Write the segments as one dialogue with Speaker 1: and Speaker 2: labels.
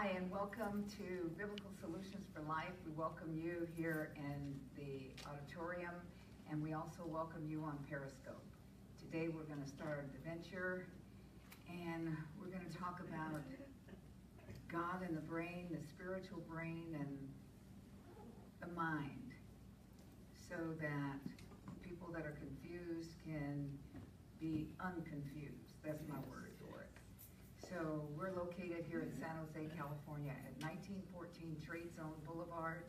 Speaker 1: Hi, and welcome to Biblical Solutions for Life. We welcome you here in the auditorium, and we also welcome you on Periscope. Today we're going to start a adventure, and we're going to talk about God and the brain, the spiritual brain, and the mind, so that people that are confused can be unconfused. That's my word. So we're located here in San Jose, California at 1914 Trade Zone Boulevard,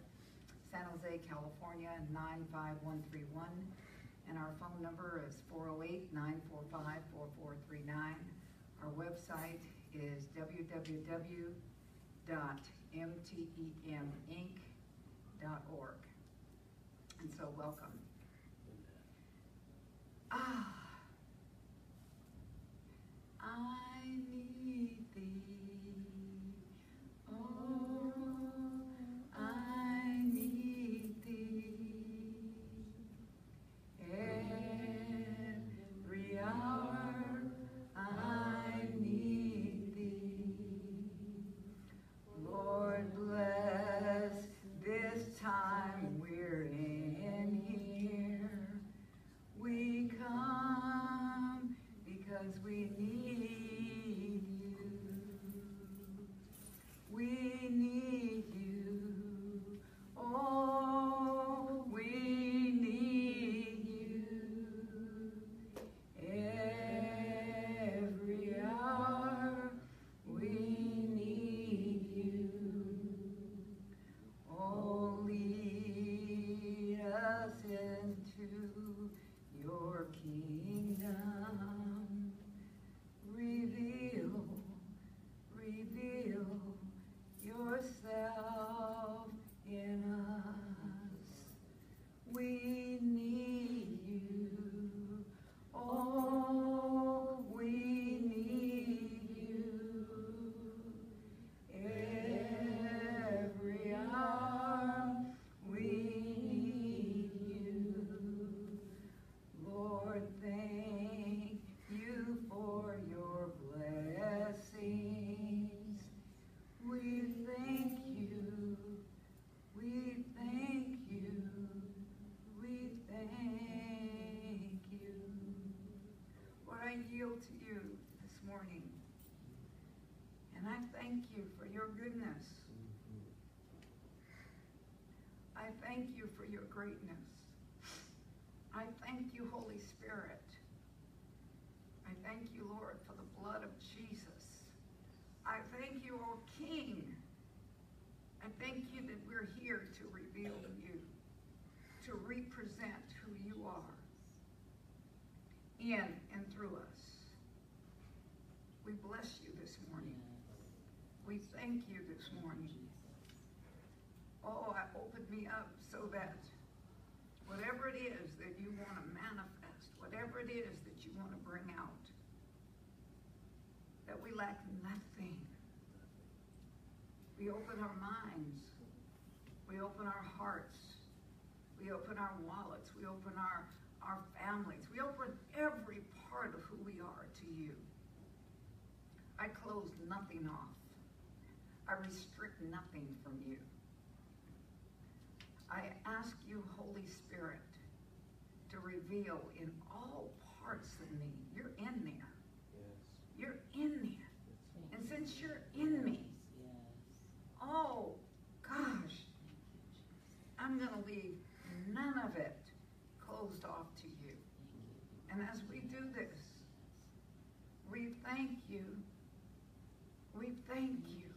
Speaker 1: San Jose, California 95131. And our phone number is 408-945-4439. Our website is www.mteminc.org. And so welcome. Ah. I thank you for your goodness. I thank you for your greatness. I thank you, Holy Spirit. I thank you, Lord, for the blood of Jesus. I thank you, O King. I thank you that we're here to reveal you, to represent who you are in and through us. We bless you this morning. We thank you this morning. Oh, I opened me up so that whatever it is that you want to manifest, whatever it is that you want to bring out, that we lack nothing. We open our minds, we open our hearts, we open our wallets, we open our, our families, we open every part of who we are to you. I close nothing off. I restrict nothing from you. I ask you, Holy Spirit, to reveal in all parts of me. You're in there.
Speaker 2: Yes.
Speaker 1: You're in there. And since you're in me, oh gosh, I'm going to leave none of it closed off to you. And as we do this, we thank you. We thank you.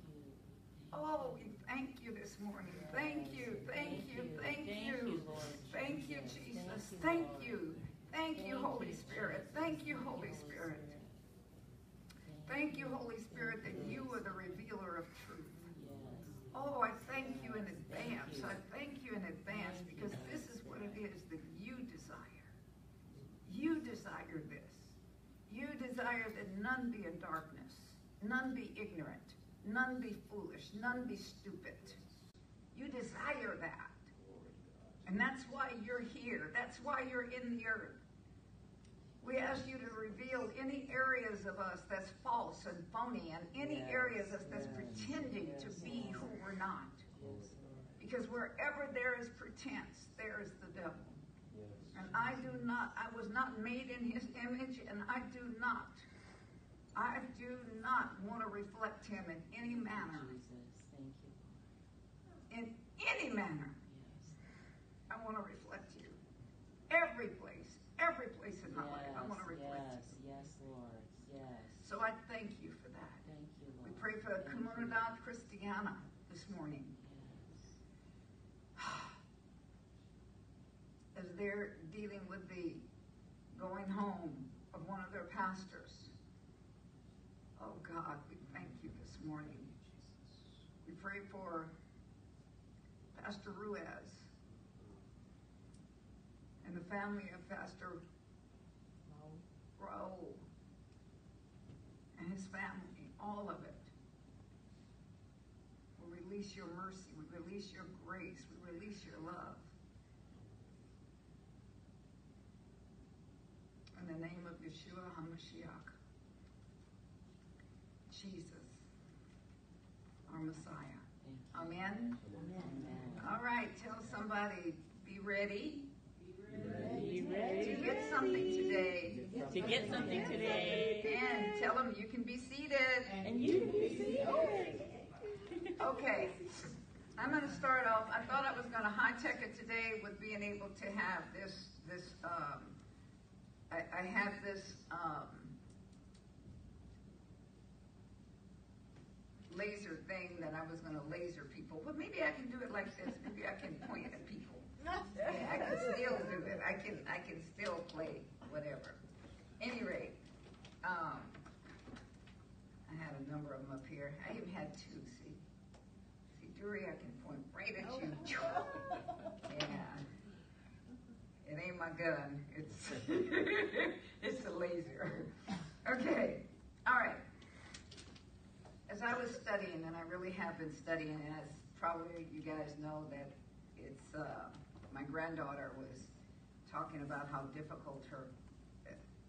Speaker 1: Oh, we thank you this morning. Thank you, thank you, thank you. Thank you, Jesus. Thank you. Thank you, Holy Spirit. Thank you, Holy Spirit. Thank you, Holy Spirit, that you are the revealer of truth. Oh, I thank you in advance. I thank you in advance because this is what it is that you desire. You desire this. You desire that none be in darkness, none be ignorant, none be foolish, none be stupid. You desire that. And that's why you're here. That's why you're in the earth. We ask you to reveal any areas of us that's false and phony and any
Speaker 2: Yes,
Speaker 1: areas of us that's
Speaker 2: yes,
Speaker 1: pretending to be who we're not.
Speaker 2: Yes,
Speaker 1: Because wherever there is pretense, there is the devil.
Speaker 3: Yes.
Speaker 1: And I do not, I was not made in his image, and I do not, I do not want to reflect him in any manner.
Speaker 2: Jesus, thank you,
Speaker 1: In any manner,
Speaker 2: Yes.
Speaker 1: I want to reflect you. Every place, every place in my life, I want to
Speaker 2: Yes,
Speaker 1: reflect
Speaker 2: yes,
Speaker 1: you.
Speaker 2: yes, Lord. Yes.
Speaker 1: So I thank you for that.
Speaker 2: Thank you, Lord.
Speaker 1: We pray for
Speaker 2: Thank you.
Speaker 1: Comunidad Cristiana this morning.
Speaker 2: Yes.
Speaker 1: as they're dealing with the going home of one of their pastors. Oh God, we thank you this morning. We pray for Pastor Ruiz family of Pastor Raul and his family, all of it. We release your mercy, we release your grace, we release your love. In the name of Yeshua HaMashiach, Jesus, our Messiah.
Speaker 2: You.
Speaker 1: Amen.
Speaker 2: Amen.
Speaker 1: All right, tell somebody, be ready
Speaker 2: Be
Speaker 1: to
Speaker 2: ready
Speaker 1: get something today.
Speaker 2: to get something today.
Speaker 1: And tell them you can be seated.
Speaker 2: And you can be seated.
Speaker 1: Okay, I'm going to start off. I thought I was going to high tech it today with being able to have this this. Um, I, I have this um, laser thing that I was going to laser people. But maybe I can do it like this. Maybe I can point. Yeah, I can still do it. I can I can still play whatever. Any rate, um, I had a number of them up here. I even had two. See, see, Dury, I can point right at you. Yeah, it ain't my gun. It's it's a laser. Okay, all right. As I was studying, and I really have been studying, as probably you guys know that it's uh, my granddaughter was talking about how difficult her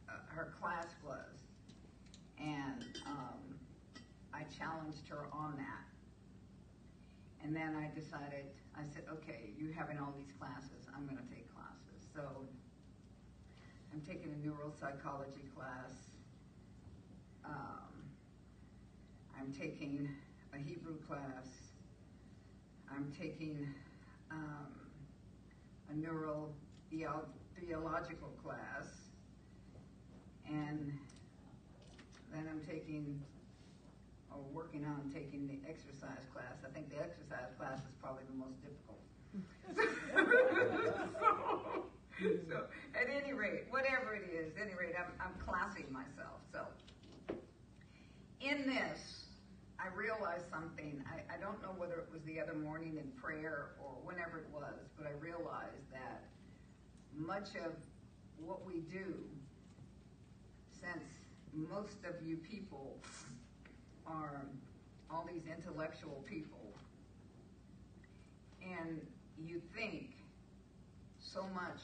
Speaker 1: uh, her class was, and um, I challenged her on that. And then I decided, I said, okay, you're having all these classes, I'm going to take classes. So I'm taking a neuropsychology class. Um, I'm taking a Hebrew class. I'm taking um, a neurotheological class. And then I'm taking, or working on taking the exercise class. I think the exercise class is probably the most difficult. so, so, at any rate, whatever it is, at any rate, I'm, I'm classing myself. So, in this, I realized something. I, I don't know whether it was the other morning in prayer or whenever it was, but I realized much of what we do, since most of you people are all these intellectual people, and you think so much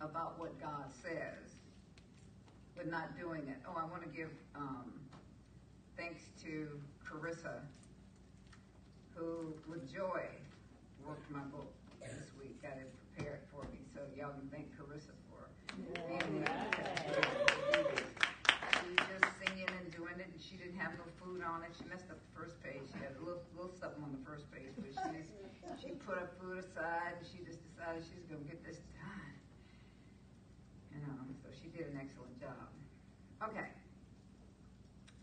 Speaker 1: about what God says, but not doing it. Oh, I want to give um, thanks to Carissa, who with joy worked my book this week, got it prepared for me. So y'all can thank Carissa for being there. She was just singing and doing it, and she didn't have no food on it. She messed up the first page. She had a little, little something on the first page, but she just, she put her food aside, and she just decided she was going to get this done. You um, know, so she did an excellent job. Okay.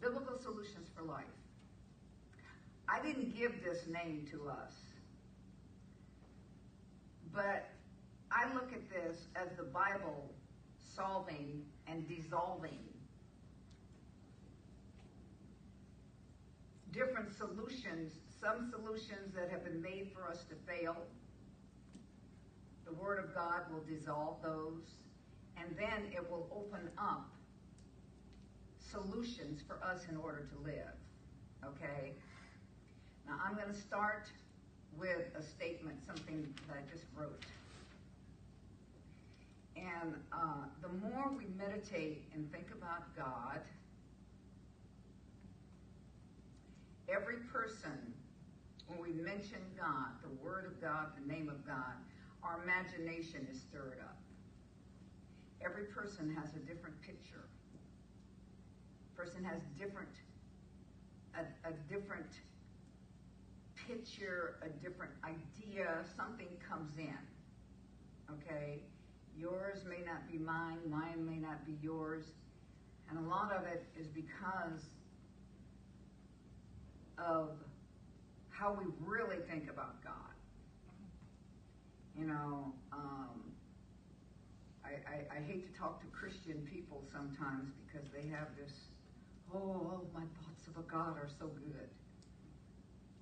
Speaker 1: Biblical Solutions for Life. I didn't give this name to us, but I look at this as the Bible solving and dissolving different solutions, some solutions that have been made for us to fail. The Word of God will dissolve those, and then it will open up solutions for us in order to live. Okay? Now I'm going to start with a statement, something that I just wrote. And uh, the more we meditate and think about God, every person, when we mention God, the Word of God, the name of God, our imagination is stirred up. Every person has a different picture. Person has different, a, a different picture, a different idea. Something comes in. Okay, yours may not be mine. Mine may not be yours, and a lot of it is because of how we really think about God. You know, um, I, I, I, hate to talk to Christian people sometimes because they have this, oh, my thoughts of a God are so good.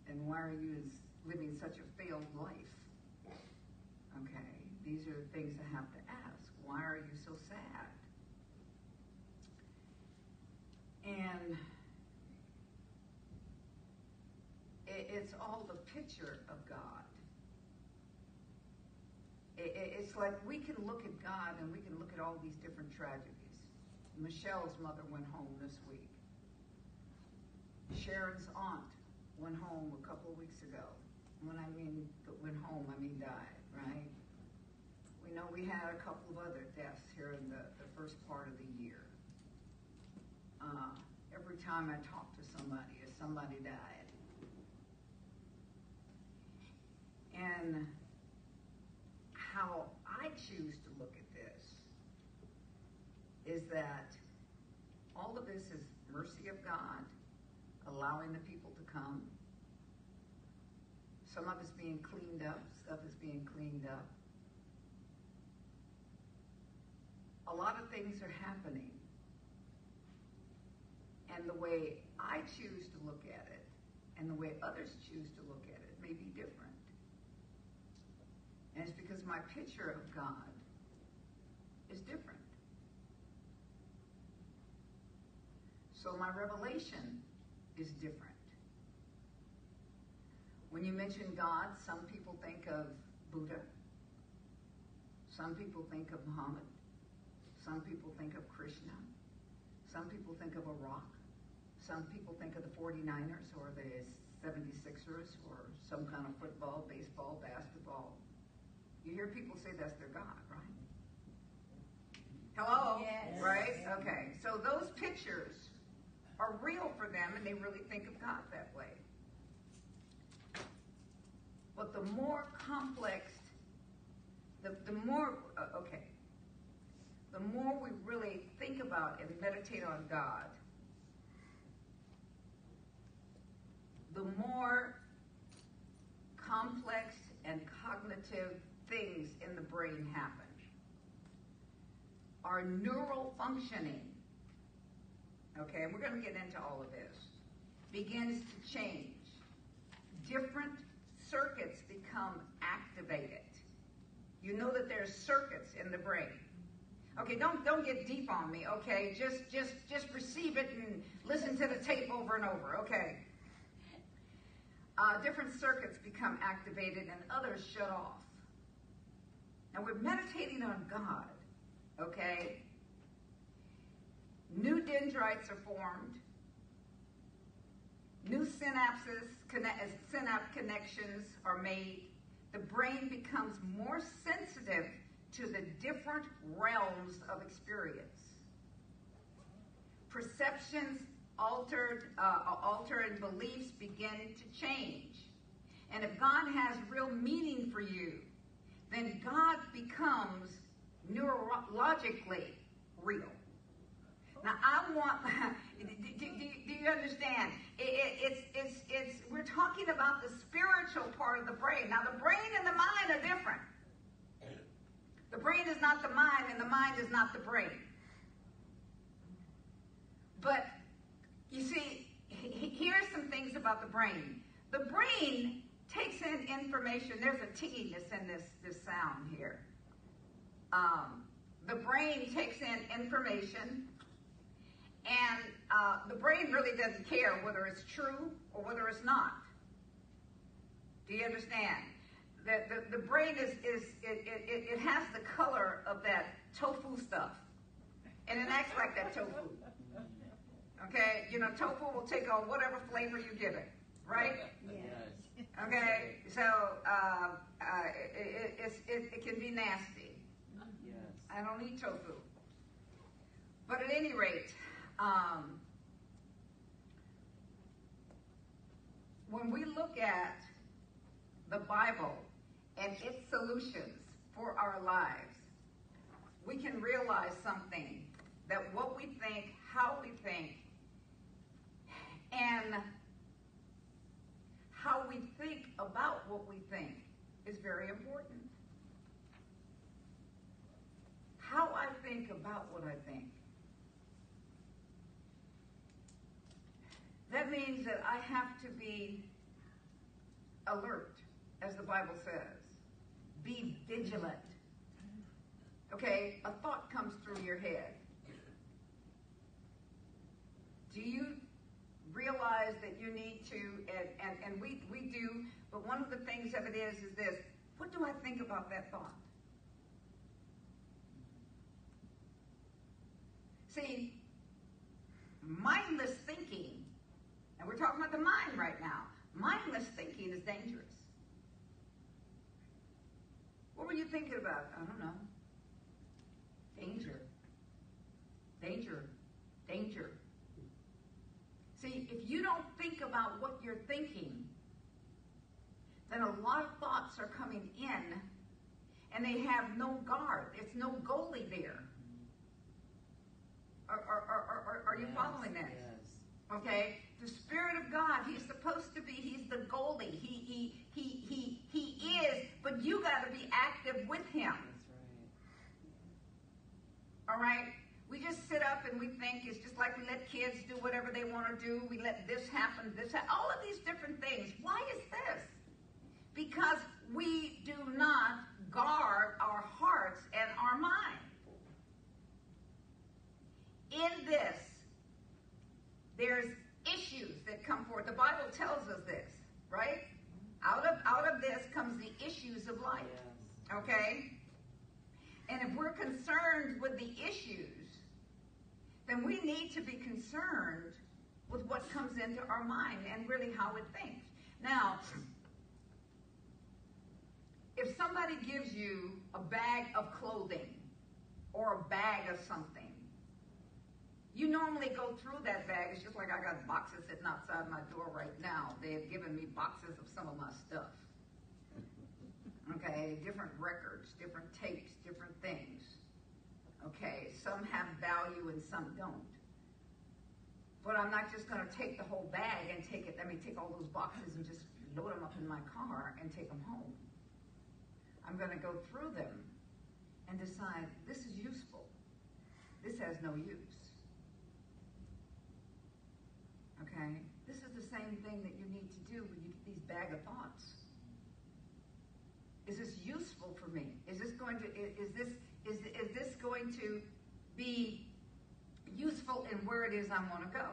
Speaker 1: And why are you living such a failed life? Okay, these are the things that ask. Why are you so sad? And it's all the picture of God. It's like we can look at God and we can look at all these different tragedies. Michelle's mother went home this week. Sharon's aunt went home a couple of weeks ago. When I mean went home, I mean died? We know we had a couple of other deaths here in the, the first part of the year. Uh, every time I talk to somebody, if somebody died, And how I choose to look at this is that all of this is mercy of God, allowing the people to come. Some of it's being cleaned up, stuff is being cleaned up. A lot of things are happening. And the way I choose to look at it and the way others choose to look at it may be different. And it's because my picture of God is different. So my revelation is different. When you mention God, some people think of Buddha. Some people think of Muhammad. Some people think of Krishna. Some people think of a rock. Some people think of the 49ers or the 76ers or some kind of football, baseball, basketball, you hear people say that's their God, right? Hello?
Speaker 2: Yes.
Speaker 1: Right? Okay. So those pictures are real for them and they really think of God that way. But the more complex, the, the more, uh, okay, the more we really think about and meditate on God, the more complex and cognitive things in the brain happen. Our neural functioning, okay, and we're going to get into all of this, begins to change. Different circuits become activated. You know that there's circuits in the brain. Okay, don't don't get deep on me. Okay, just just just receive it and listen to the tape over and over. Okay. Uh, different circuits become activated and others shut off. Now we're meditating on God, okay? New dendrites are formed. New synapses, synapse connections are made. The brain becomes more sensitive to the different realms of experience. Perceptions altered, uh, alter and beliefs begin to change. And if God has real meaning for you, then God becomes neurologically real. Now, I want, do, do, do you understand? It, it, it's, it's, it's, we're talking about the spiritual part of the brain. Now, the brain and the mind are different. The brain is not the mind, and the mind is not the brain. But, you see, here's some things about the brain. The brain takes in information. There's a tickiness in this, this sound here. Um, the brain takes in information, and uh, the brain really doesn't care whether it's true or whether it's not. Do you understand? The, the, the brain is, is it, it, it has the color of that tofu stuff. And it acts like that tofu. Okay? You know, tofu will take on whatever flavor you give it. Right?
Speaker 2: Yes.
Speaker 1: Okay? So, uh, uh, it, it, it, it can be nasty.
Speaker 2: Yes.
Speaker 1: I don't eat tofu. But at any rate, um, when we look at the Bible and its solutions for our lives, we can realize something that what we think, how we think, and how we think about what we think is very important. How I think about what I think. That means that I have to be alert, as the Bible says. Be vigilant. Okay, a thought comes through your head. Do you realize that you need to, and, and, and we, we do, but one of the things of it is, is this, what do I think about that thought? See, mindless thinking, and we're talking about the mind right now, mindless thinking is dangerous. What were you thinking about? I don't know. Danger. Danger. Danger. See, if you don't think about what you're thinking, then a lot of thoughts are coming in and they have no guard. It's no goalie there. Are, are, are, are, you
Speaker 2: Yes,
Speaker 1: following this?
Speaker 2: Yes.
Speaker 1: Okay? The Spirit of God, He's supposed to be, He's the goalie. He he he he he is, but you gotta be active with him.
Speaker 2: Right.
Speaker 1: All right? We just sit up and we think it's just like we let kids do whatever they want to do. We let this happen, this happen, all of these different things. Why is this? Because we do not guard our hearts and our mind. In this, there's issues that come forth. The Bible tells us this, right? Out of out of this comes the issues of life. Okay? And if we're concerned with the issues, then we need to be concerned with what comes into our mind and really how it thinks. Now, if somebody gives you a bag of clothing or a bag of something, you normally go through that bag. It's just like I got boxes sitting outside my door right now. They have given me boxes of some of my stuff. Okay, different records, different tapes, different things. Okay, some have value and some don't. But I'm not just going to take the whole bag and take it, I mean, take all those boxes and just load them up in my car and take them home. I'm going to go through them and decide this is useful. This has no use. Okay? This is the same thing that you need to do when you get these bag of thoughts. Is this useful for me? Is this going to is this is is this going to be useful in where it is I want to go?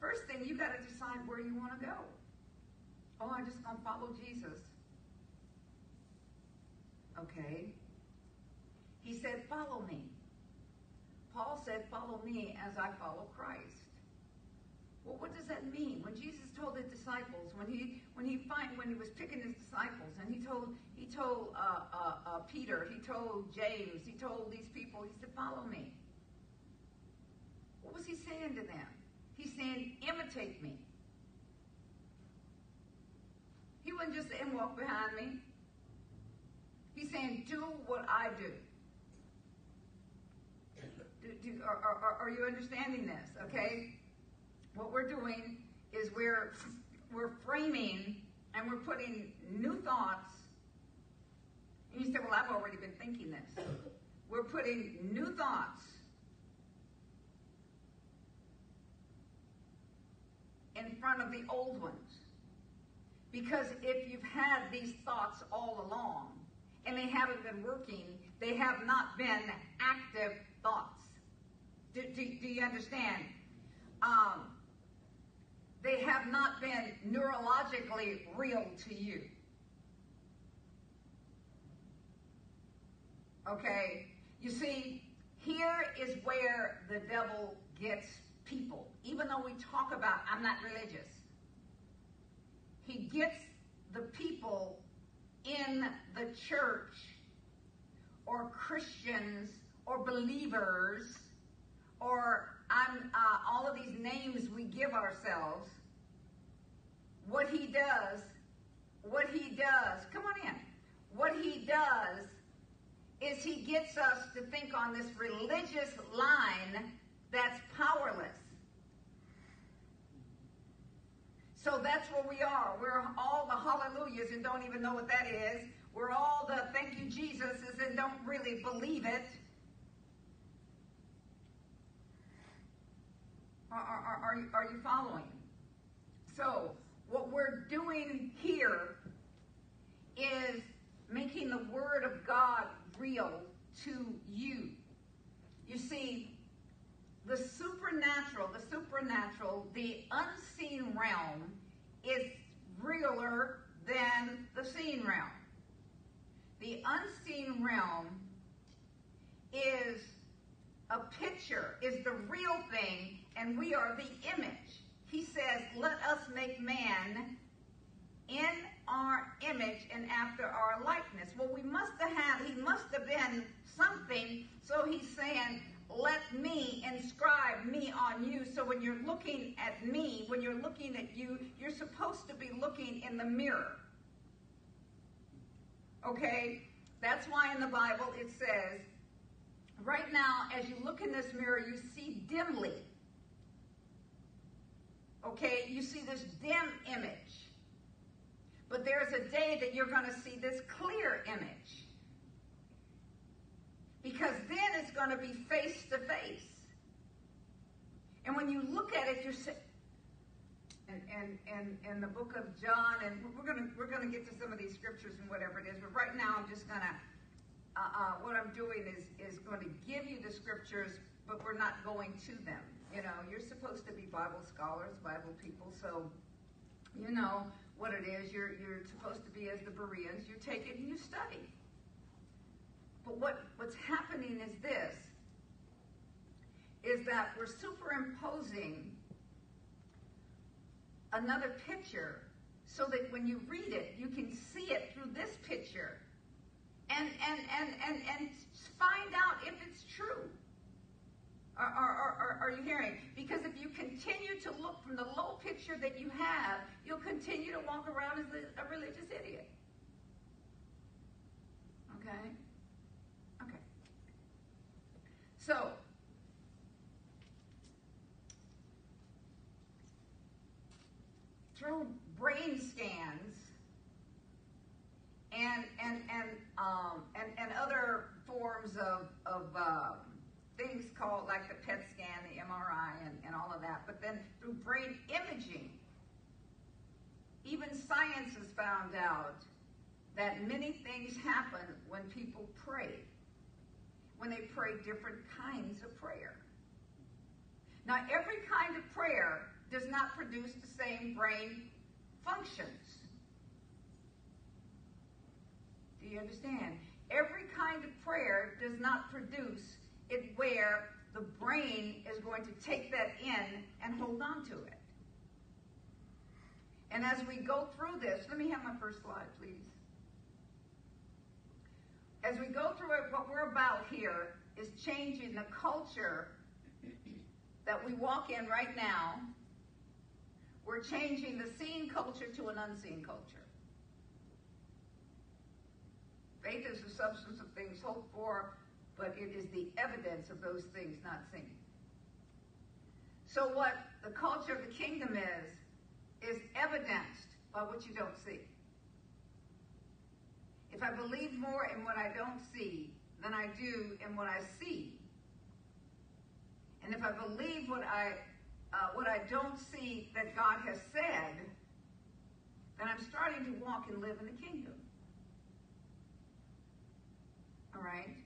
Speaker 1: First thing you got to decide where you want to go. Oh, I'm just going to follow Jesus. Okay. He said, "Follow me." Paul said, "Follow me as I follow Christ." Well, what does that mean? When Jesus told the disciples, when he when he find when he was picking his disciples, and he told he told uh, uh, uh, Peter, he told James, he told these people, he said, "Follow me." What was he saying to them? He's saying, "Imitate me." He wasn't just saying, "Walk behind me." He's saying, "Do what I do." Do, do, are, are, are you understanding this? Okay what we're doing is we're we're framing and we're putting new thoughts. And you say, "Well, I've already been thinking this." We're putting new thoughts in front of the old ones. Because if you've had these thoughts all along and they haven't been working, they have not been active thoughts. Do, do, do you understand? Um, they have not been neurologically real to you. Okay? You see, here is where the devil gets people. Even though we talk about, I'm not religious, he gets the people in the church or Christians or believers or I'm, uh, all of these names we give ourselves. What he does, what he does, come on in. What he does is he gets us to think on this religious line that's powerless. So that's where we are. We're all the hallelujahs and don't even know what that is. We're all the thank you Jesuses and don't really believe it. Are, are, are, you, following? So, what we're doing here is making the Word of God real to you. You see, the supernatural, the supernatural, the unseen realm is realer than the seen realm. The unseen realm is a picture, is the real thing, and we are the image. He says, Let us make man in our image and after our likeness. Well, we must have had, he must have been something, so he's saying, let me inscribe me on you. So when you're looking at me, when you're looking at you, you're supposed to be looking in the mirror. Okay? That's why in the Bible it says, right now, as you look in this mirror, you see dimly. Okay? You see this dim image. But there's a day that you're going to see this clear image. Because then it's going to be face to face. And when you look at it, you're saying, and, and, and, and the book of John, and we're going to we're going to get to some of these scriptures and whatever it is, but right now I'm just going to, uh, uh, what I'm doing is, is going to give you the scriptures, but we're not going to them. You know, you're supposed to be Bible scholars, Bible people, so, you know, what it is. You're, you're supposed to be as the Bereans. You take it and you study. But what, what's happening is this, is that we're superimposing another picture so that when you read it, you can see it through this picture and, and, and, and, and find out if it's true. Are, are, are, are, you hearing? Because if you continue to look from the low picture that you have, you'll continue to walk around as a, a religious idiot. Okay? Okay. So, through brain scans and and and um, and, and other forms of of um, things called like the PET scan, the MRI, and, and all of that. But then through brain imaging, even science has found out that many things happen when people pray, when they pray different kinds of prayer. Now, every kind of prayer does not produce the same brain functions. Do you understand? Every kind of prayer does not produce where the brain is going to take that in and hold on to it. And as we go through this, let me have my first slide, please. As we go through it, what we're about here is changing the culture that we walk in right now. We're changing the seen culture to an unseen culture. Faith is the substance of things hoped for, but it is the evidence of those things not seen. So what the culture of the kingdom is, is evidenced by what you don't see. If I believe more in what I don't see than I do in what I see, and if I believe what I uh, what I don't see that God has said, then I'm starting to walk and live in the kingdom. All right?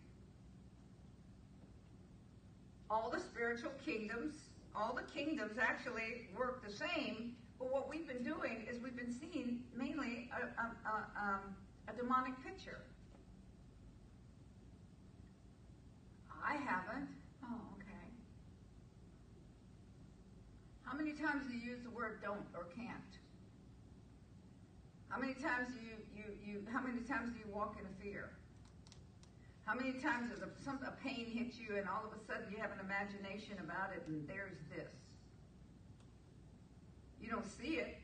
Speaker 1: all the spiritual kingdoms, all the kingdoms actually work the same, but what we've been doing is we've been seeing mainly a, a, a, um, a demonic picture. I haven't. Oh, okay. How many times do you use the word don't or can't? How many times do you, you, you how many times do you walk in fear? How many times does a, some, a pain hit you and all of a sudden you have an imagination about it and there's this? You don't see it.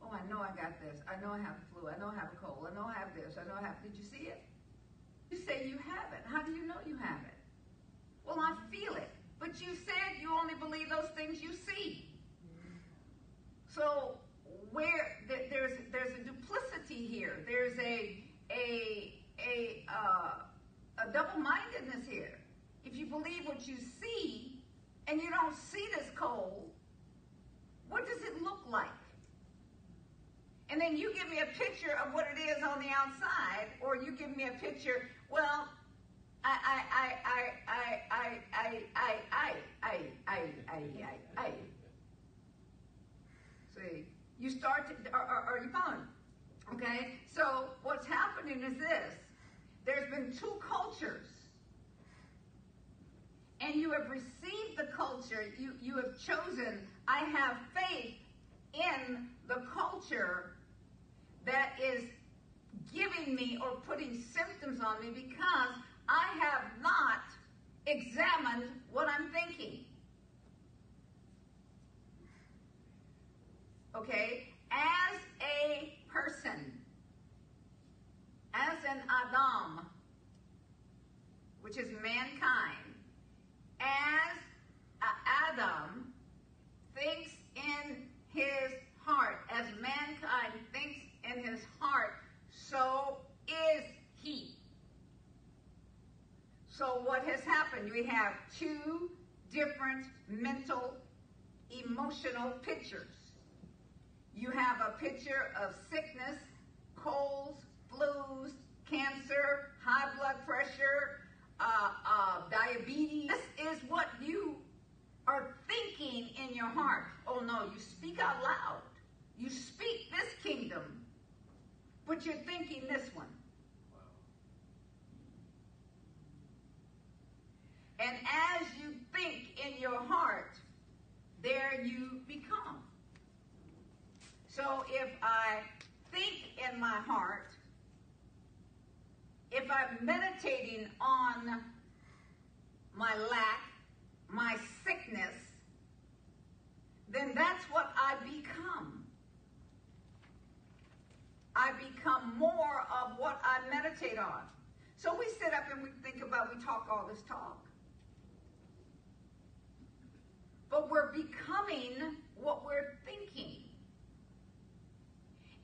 Speaker 1: Oh, I know I got this. I know I have the flu. I know I have a cold. I know I have this. I know I have. Did you see it? You say you have it. How do you know you have it? Well, I feel it. But you said you only believe those things you see. So where there's there's a duplicity here. There's a a a uh, a double-mindedness here. If you believe what you see and you don't see this cold, what does it look like? And then you give me a picture of what it is on the outside, or you give me a picture, well, I, I, I, I, I, I, I, I, I, I, I, I. See, you start to, are, are, are you following? Okay, so what's happening is this. There's been two cultures. And you have received the culture. You, you have chosen, I have faith in the culture that is giving me or putting symptoms on me because I have not examined what I'm thinking. Okay? As a person, as an Adam, which is mankind, as Adam thinks in his heart, as mankind thinks in his heart, so is he. So what has happened? We have two different mental, emotional pictures. You have a picture of sickness, colds, flus, cancer, high blood pressure, uh, uh, diabetes. This is what you are thinking in your heart. Oh no, you speak out loud. You speak this kingdom, but you're thinking this one. And as you think in your heart, there you become. So if I think in my heart, if I'm meditating on my lack, my sickness, then that's what I become. I become more of what I meditate on. So we sit up and we think about, we talk all this talk. But we're becoming what we're thinking.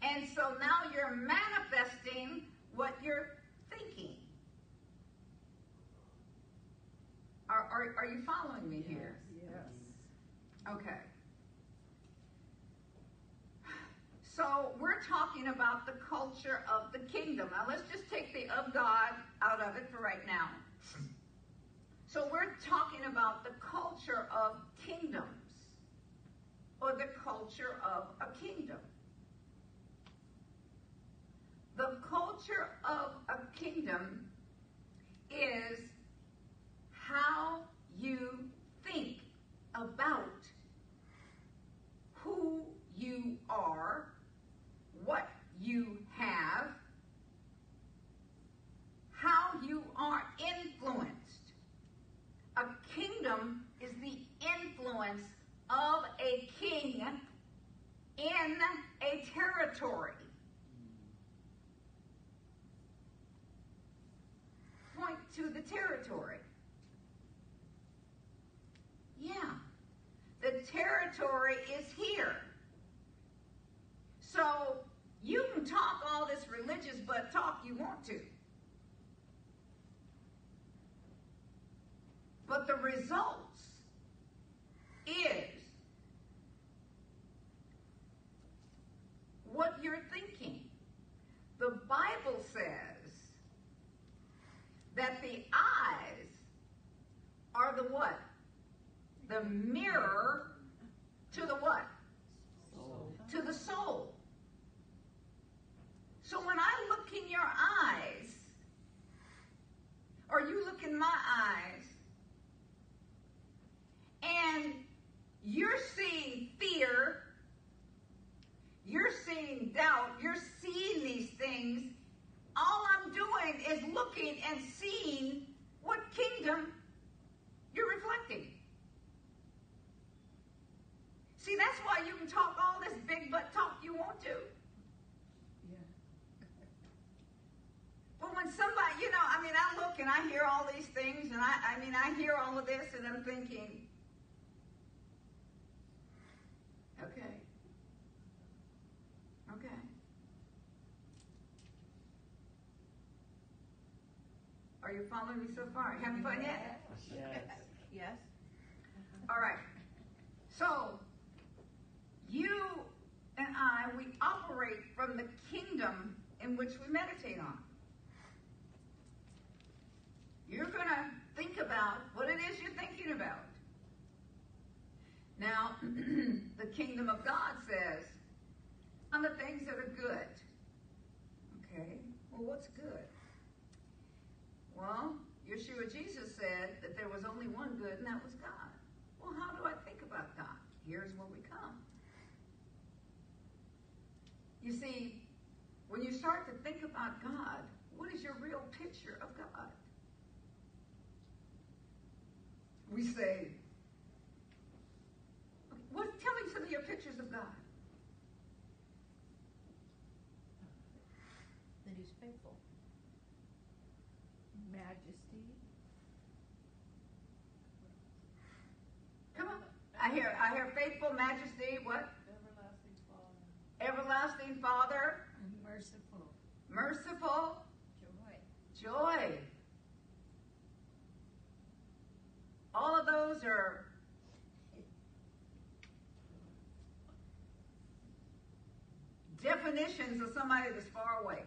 Speaker 1: And so now you're manifesting what you're thinking. Are, are, you following me here?
Speaker 2: Yes.
Speaker 1: Okay. So we're talking about the culture of the kingdom. Now let's just take the of God out of it for right now. So we're talking about the culture of kingdoms or the culture of a kingdom. The culture of a kingdom is how you think about who you are, what you have, how you are influenced. A kingdom is the influence of a king in a territory. Point to the territory. Yeah. The territory is here. So you can talk all this religious but talk you want to. But the results is what you're thinking. The Bible says that the eyes are the what? The mirror to the what?
Speaker 2: Soul.
Speaker 1: To the soul. So when I look in your eyes, or you look in my eyes, and you're seeing fear you're seeing doubt, you're seeing these things. All I'm doing is looking and seeing what kingdom you're reflecting. See, that's why you can talk all this big butt talk you want to.
Speaker 2: Yeah.
Speaker 1: But when somebody, you know, I mean, I look and I hear all these things, and I, I mean, I hear all of this, and I'm thinking, okay, okay. Are you following me so far? Having fun yet?
Speaker 2: Yes. Yes.
Speaker 1: All right. So, you and I, we operate from the kingdom in which we meditate on. You're going to think about what it is you're thinking about. Now, the kingdom of God says on the things that are good. Okay, well, what's good? Well, Yeshua Jesus said that there was only one good, and that was God. Well, how do I think about God? Here's where we come. You see, when you start to think about God, what is your real picture of God? We say, what, tell me some of your pictures of God.
Speaker 2: That he's faithful. Majesty.
Speaker 1: Come on. I hear, I hear faithful majesty, what?
Speaker 2: Everlasting Father.
Speaker 1: Everlasting Father,
Speaker 2: Merciful.
Speaker 1: merciful,
Speaker 2: Joy.
Speaker 1: joy. All of those are definitions of somebody that's far away.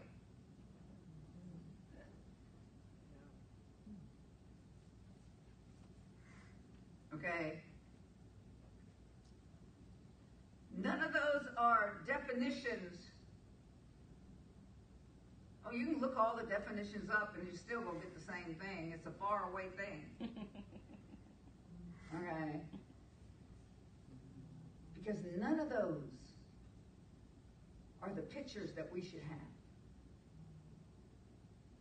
Speaker 1: Okay? None of those are definitions. Oh, you can look all the definitions up and you still will get the same thing. It's a far away Okay? Because none of those are the pictures that we should have.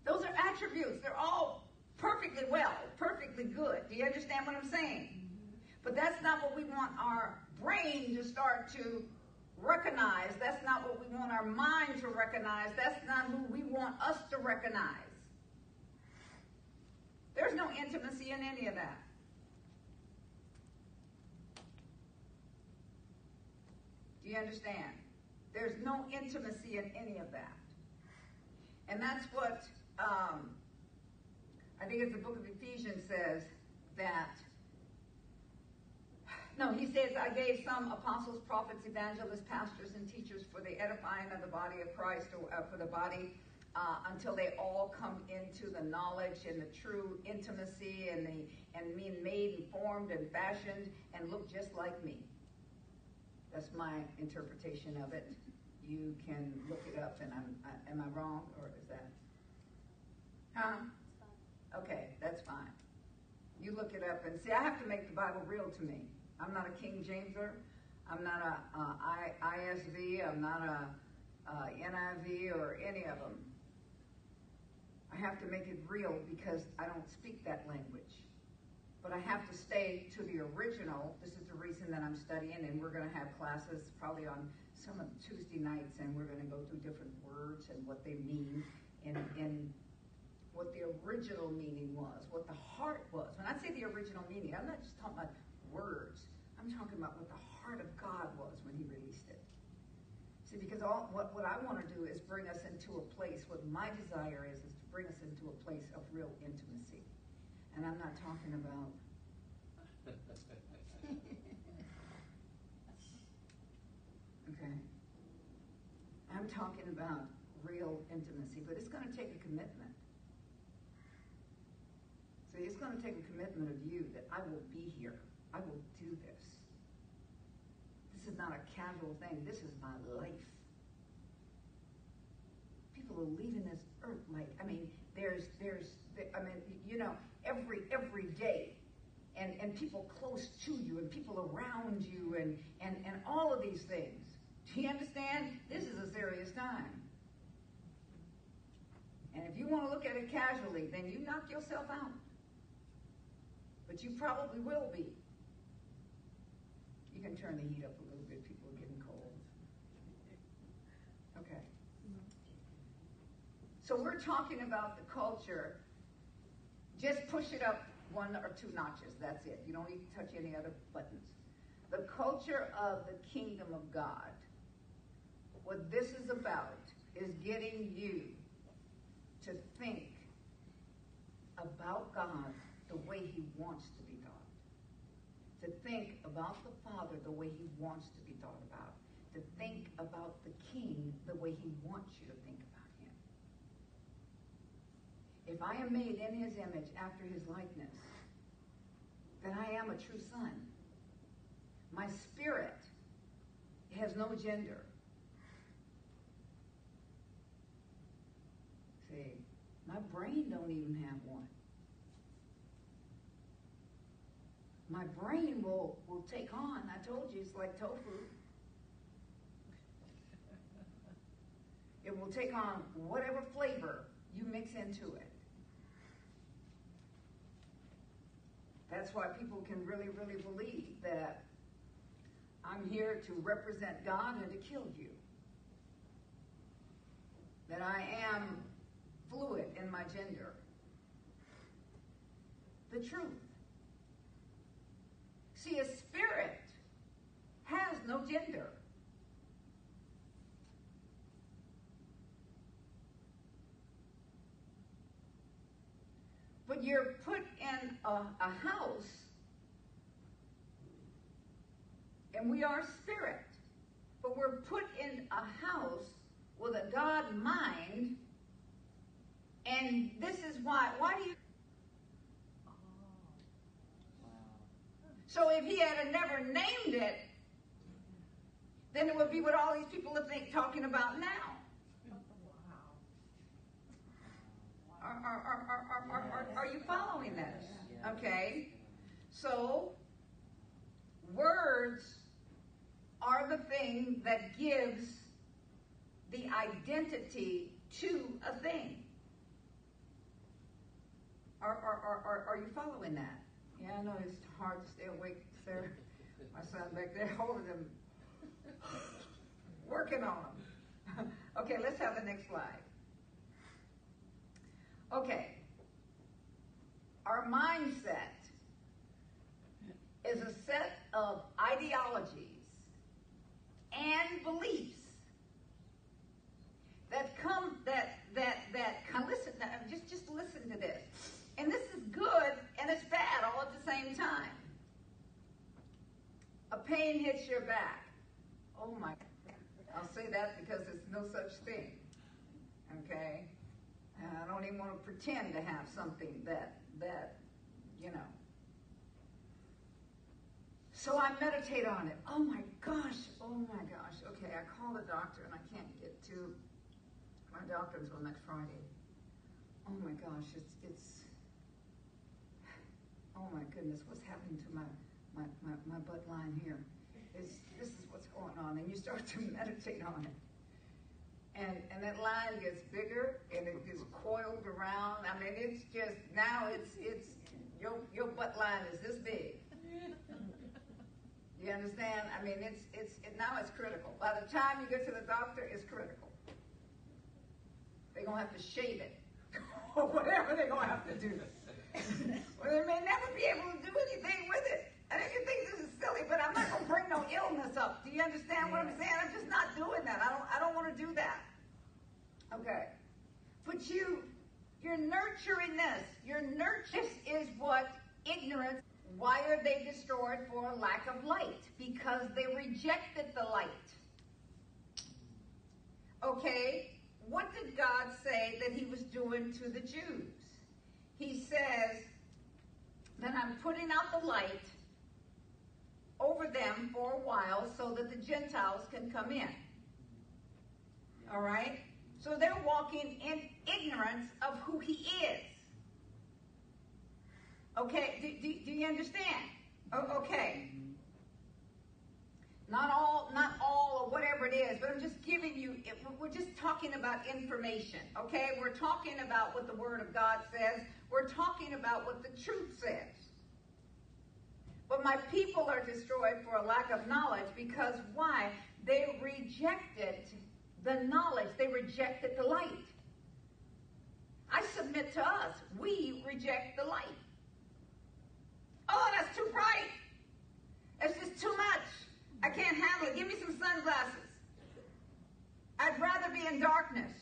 Speaker 1: Those are attributes. They're all perfectly well, perfectly good. Do you understand what I'm saying? But that's not what we want our brain to start to recognize. That's not what we want our mind to recognize. That's not who we want us to recognize. There's no intimacy in any of that. You understand? There's no intimacy in any of that. And that's what um, I think it's the book of Ephesians says that. No, he says, I gave some apostles, prophets, evangelists, pastors, and teachers for the edifying of the body of Christ, or uh, for the body, uh, until they all come into the knowledge and the true intimacy and the and being made and formed and fashioned and look just like me. That's my interpretation of it. You can look it up, and I'm, I, am I wrong, or is that? Huh? Okay, that's fine. You look it up and see. I have to make the Bible real to me. I'm not a King Jameser. I'm not a, I, ISV. I'm not a, NIV or any of them. I have to make it real because I don't speak that language. But I have to stay to the original. This is the reason that I'm studying, and we're going to have classes probably on some of Tuesday nights, and we're going to go through different words and what they mean, and, and what the original meaning was, what the heart was. When I say the original meaning, I'm not just talking about words. I'm talking about what the heart of God was when He released it. See, because all what, what I want to do is bring us into a place. What my desire is is to bring us into a place of real intimacy. And I'm not talking about okay. I'm talking about real intimacy, but it's going to take a commitment. See, it's going to take a commitment of you that I will be here. I will do this. This is not a casual thing. This is my life. People are leaving this earth like, I mean, there's, there's, I mean, you know, every, every day. And, and people close to you and people around you and, and, and all of these things. Do you understand? This is a serious time. And if you want to look at it casually, then you knock yourself out. But you probably will be. You can turn the heat up a little bit. People are getting cold. Okay. So we're talking about the culture. Just push it up one or two notches. That's it. You don't need to touch any other buttons. The culture of the kingdom of God. What this is about is getting you to think about God the way He wants to be thought. To think about the Father the way He wants to be thought about. To think about the King the way He wants you to think about Him. If I am made in His image after His likeness, then I am a true son. My spirit has no gender. My brain don't even have one. My brain will, will take on, I told you, it's like tofu. It will take on whatever flavor you mix into it. That's why people can really, really believe that I'm here to represent God and to kill you. That I am fluid in my gender. The truth. See, a spirit has no gender. But you're put in a, a house, and we are spirit, but we're put in a house with a God mind, and this is why. Why do you? So if he had never named it, then it would be what all these people are talking about now. Are, are, are, are you following this? Okay. So, words are the thing that gives the identity to a thing. Are, are, are, are, you following that? Yeah, I know it's hard to stay awake, Sarah. My son back there holding them, working on them. okay, let's have the next slide. Okay. Our mindset is a set of ideologies and beliefs that come that that that come listen just just listen to this. And this is good and it's bad all at the same time. A pain hits your back. Oh my I'll say that because there's no such thing. Okay? And I don't even want to pretend to have something that, that, you know. So I meditate on it. Oh my gosh, oh my gosh. Okay, I call the doctor and I can't get to my doctor until next Friday. Oh my gosh, it's, it's, oh my goodness, what's happening to my, my, my, my butt line here? It's, this is what's going on. And you start to meditate on it and and that line gets bigger and it gets coiled around. I mean, it's just now it's it's your your butt line is this big. You understand? I mean, it's it's it, now it's critical. By the time you get to the doctor, it's critical. They're gonna have to shave it or whatever they're gonna have to do. or they may never be able to do anything with it. I know you think this is silly, but I'm not gonna bring no illness up. Do you understand what I'm saying? I'm just not doing that. I don't I don't want to do that. Okay. But you you're nurturing this. Your nurture is what ignorance. Why are they destroyed for lack of light? Because they rejected the light. Okay? What did God say that he was doing to the Jews? He says that I'm putting out the light over them for a while so that the Gentiles can come in. All right? So they're walking in ignorance of who he is. Okay, do, do, do you understand? Okay. Not all, not all, or whatever it is, but I'm just giving you, we're just talking about information, okay? We're talking about what the Word of God says. We're talking about what the truth says. But my people are destroyed for a lack of knowledge because why? They rejected the knowledge, they rejected the light. I submit to us, we reject the light. Oh, that's too bright. It's just too much. I can't handle it. Give me some sunglasses. I'd rather be in darkness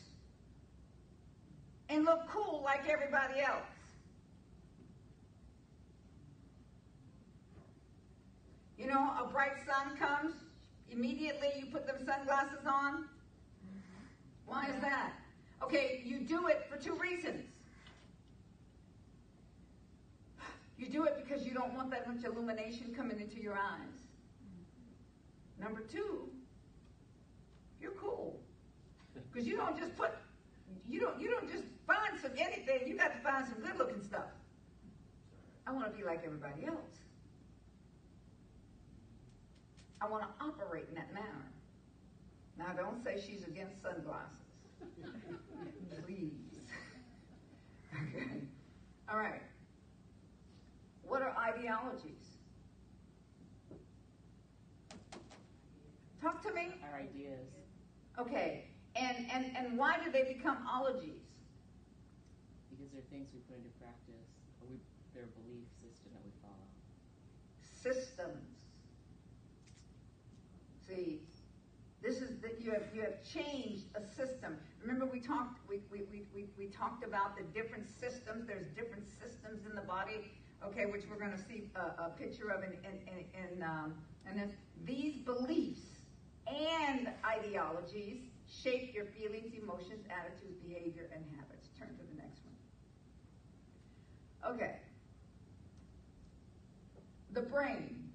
Speaker 1: and look cool like everybody else. You know, a bright sun comes, immediately you put them sunglasses on. Why is that? Okay, you do it for two reasons. You do it because you don't want that much illumination coming into your eyes. Number two, you're cool. Because you don't just put, you don't, you don't just find some anything. You got to find some good looking stuff. I want to be like everybody else. I want to operate in that manner. Now, don't say she's against sunglasses. Please. Okay. All right. What are ideologies? Talk to me.
Speaker 3: Our ideas.
Speaker 1: Okay. And, and, and why do they become ologies?
Speaker 3: Because they're things we put into practice, or we, they're a belief system that we follow.
Speaker 1: Systems. See, this is that you have you have changed a system. Remember we talked we, we, we, we, talked about the different systems. There's different systems in the body, okay, which we're going to see a, a, picture of in in, in, um, these beliefs and ideologies shape your feelings, emotions, attitudes, behavior, and habits. Turn to the next one. Okay. The brain.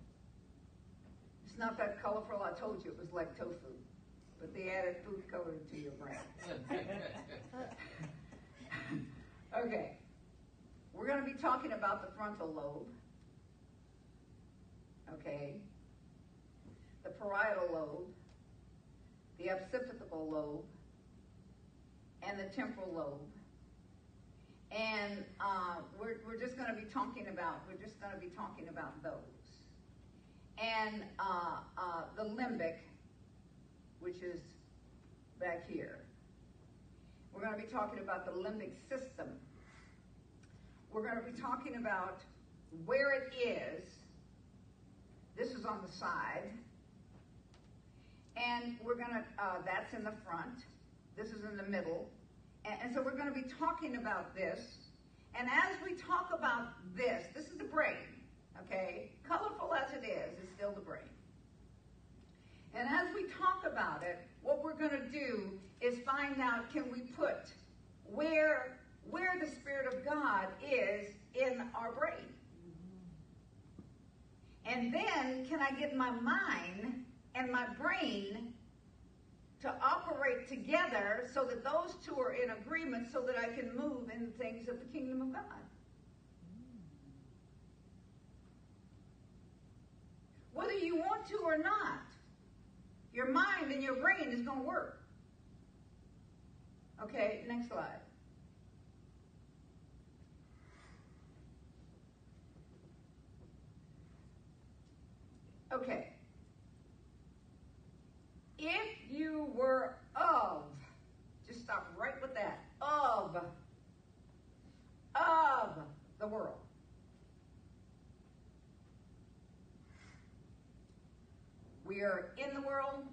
Speaker 1: It's not that colorful. I told you it was like tofu. But they added food coloring to your brain. okay. We're going to be talking about the frontal lobe. Okay. The parietal lobe. The occipital lobe. And the temporal lobe. And uh, we're, we're just going to be talking about, we're just going to be talking about those and uh, uh, the limbic, which is back here. We're going to be talking about the limbic system. We're going to be talking about where it is. This is on the side. And we're going to, uh, that's in the front. This is in the middle. And, and so we're going to be talking about this. And as we talk about this, this is the brain okay? Colorful as it is, it's still the brain. And as we talk about it, what we're going to do is find out can we put where where the spirit of God is in our brain. And then can I get my mind and my brain to operate together so that those two are in agreement so that I can move in the things of the kingdom of God. Whether you want to or not. Your mind and your brain is going to work. Okay, next slide. Okay. If you were of, just stop right with that, of, of the world. We are in the world,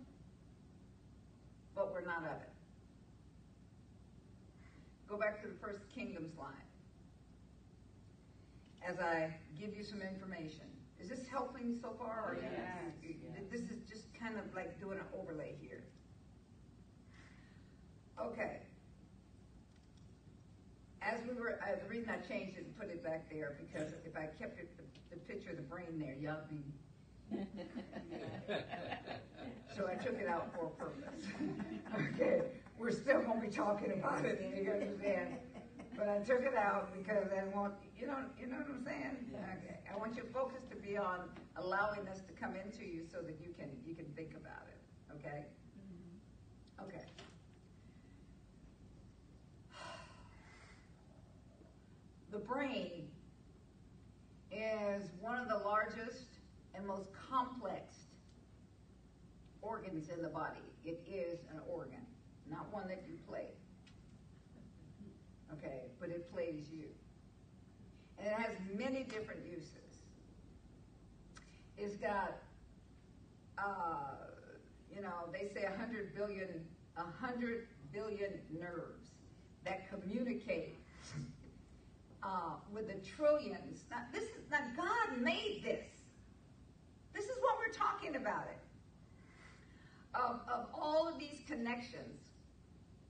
Speaker 1: but we're not of it. Go back to the first kingdom slide. As I give you some information. Is this helping so far? Or
Speaker 3: yes, yes.
Speaker 1: This is just kind of like doing an overlay here. Okay. As we were, uh, the reason I changed it and put it back there because if I kept it, the, the picture of the brain there, y'all be so I took it out for a purpose. okay, we're still going to be talking about it, you understand? but I took it out because I want, you know, you know what I'm saying? Okay. I want your focus to be on allowing this to come into you so that you can, you can think about it, okay? Mm-hmm. Okay. The brain is one of the largest and most complex organs in the body. It is an organ, not one that you play. Okay, but it plays you. And it has many different uses. It's got, uh, you know, they say 100 billion, 100 billion nerves that communicate uh, with the trillions. Now, this is now God made this. This is what we're talking about. It of, of all of these connections,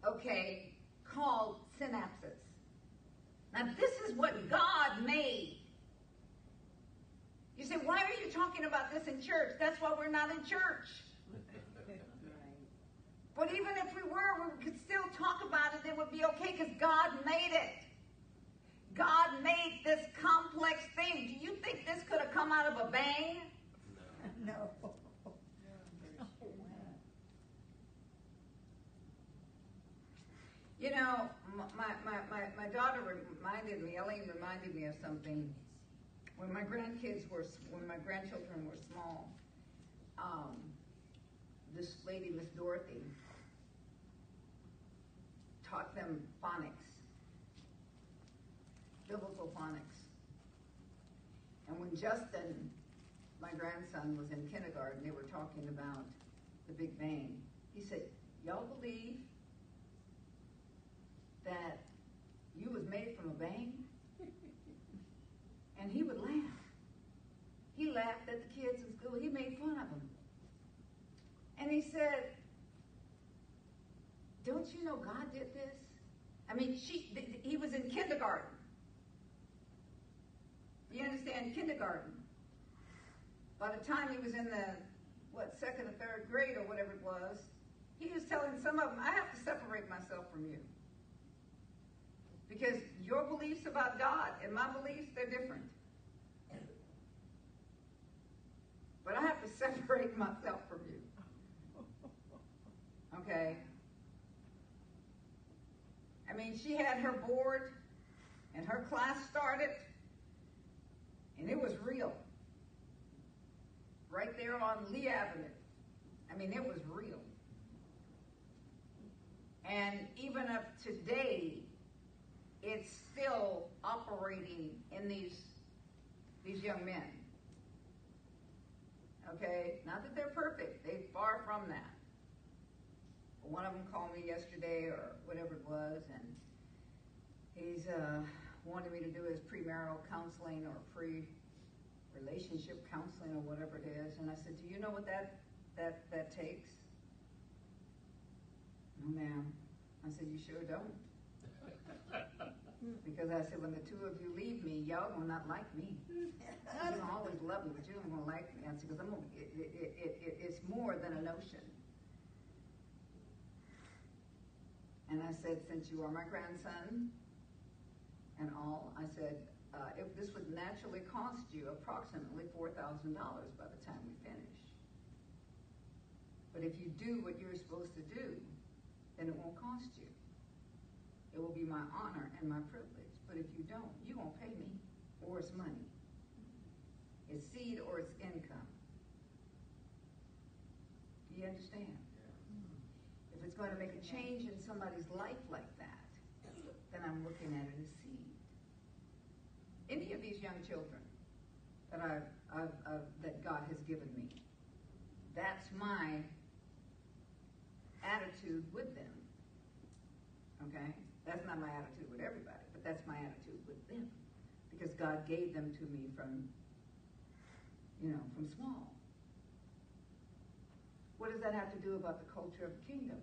Speaker 1: okay, called synapses. Now, this is what God made. You say, why are you talking about this in church? That's why we're not in church. But even if we were, we could still talk about it. It would be okay because God made it. God made this complex thing. Do you think this could have come out of a bang?
Speaker 2: No.
Speaker 1: You know, my, my, my, my daughter reminded me, Elaine reminded me of something. When my grandkids were, when my grandchildren were small, um, this lady, Miss Dorothy, taught them phonics, biblical phonics. And when Justin, my grandson, was in kindergarten, they were talking about the Big Bang. He said, y'all believe that you was made from a bang? And he would laugh. He laughed at the kids in school. He made fun of them. And he said, don't you know God did this? I mean, she, he was in kindergarten. You understand? Kindergarten. By the time he was in the, what, second or third grade or whatever it was, he was telling some of them, I have to separate myself from you. Because your beliefs about God and my beliefs, they're different. But I have to separate myself from you. Okay? I mean, she had her board, and her class started, and it was real. Right there on Lee Avenue. I mean, it was real. And even up today, it's still operating in these these young men. Okay, not that they're perfect; they far from that. One of them called me yesterday, or whatever it was, and he's uh, wanted me to do his premarital counseling or pre-relationship counseling or whatever it is. And I said, "Do you know what that that that takes?" No, ma'am. I said, "You sure don't." Because I said, when the two of you leave me, y'all will not like me. You're gonna always love me, but you don't gonna like me. I said, because I'm gonna, it, it, it, it's more than a notion. And I said, since you are my grandson and all, I said, uh, if this would naturally cost you approximately $4,000 by the time we finish. But if you do what you're supposed to do, then it won't cost you. It will be my honor and my privilege. But if you don't, you won't pay me, or it's money. It's seed or it's income. Do you understand? If it's going to make a change in somebody's life like that, then I'm looking at it as. Any of these young children that I've, I've, I've, that God has given me, that's my attitude with them. Okay? That's not my attitude with everybody, but that's my attitude with them. Because God gave them to me from, you know, from small. What does that have to do about the culture of the kingdom?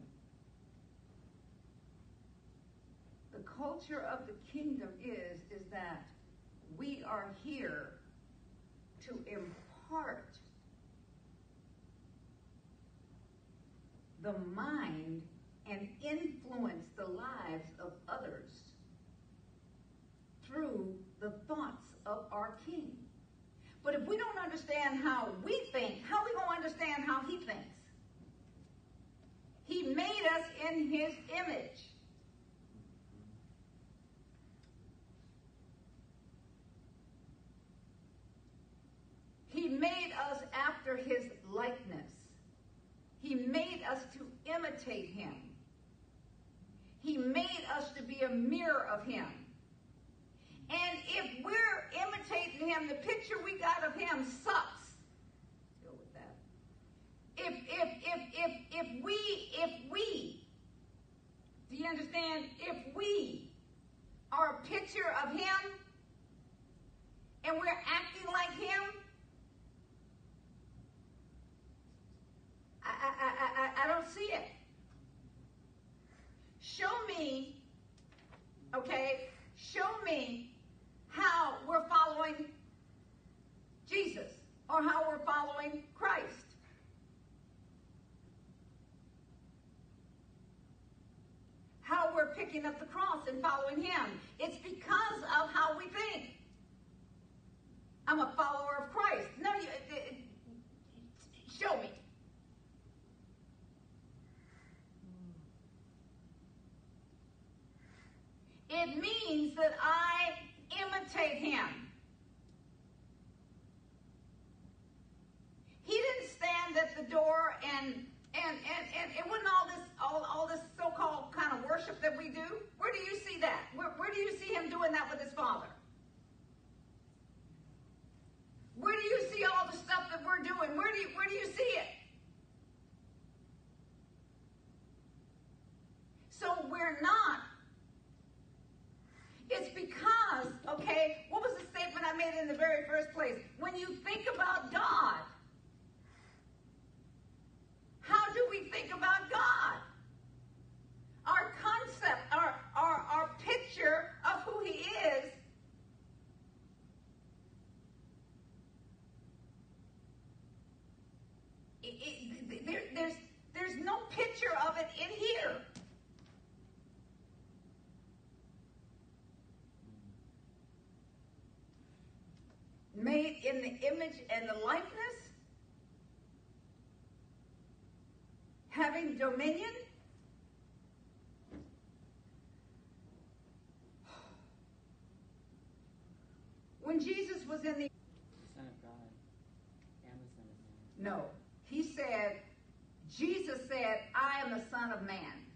Speaker 1: The culture of the kingdom is, is that we are here to impart the mind and influence the lives of others through the thoughts of our King. But if we don't understand how we think, how are we going to understand how he thinks? He made us in his image. He made us after his likeness. He made us to imitate him. He made us to be a mirror of him. And if we're imitating him, the picture we got of him sucks. Deal with that. If if if if if we if we do you understand? If we are a picture of him and we're acting like him, I I I I, don't see it. Show me, okay? Show me how we're following Jesus or how we're following Christ. How we're picking up the cross and following Him. It's because of how we think. I'm a follower of Christ. No, you, uh, uh, show me. It means that I imitate him. He didn't stand at the door and and and, and it wasn't all this all, all this so-called kind of worship that we do. Where do you see that? Where, where do you see him doing that with his father? Where do you see all the stuff that we're doing? Where do you where do you see it? So we're not it's because, okay, what was the statement I made in the very first place? When you think about God, how do we think about God? Our concept, our, our, our picture of who He is it, it, there, there's, there's no picture of it in here. Made in the image and the likeness, having dominion. When Jesus was in the
Speaker 3: Son of God and the Son of Man.
Speaker 1: no, he said, Jesus said, I am the Son of Man,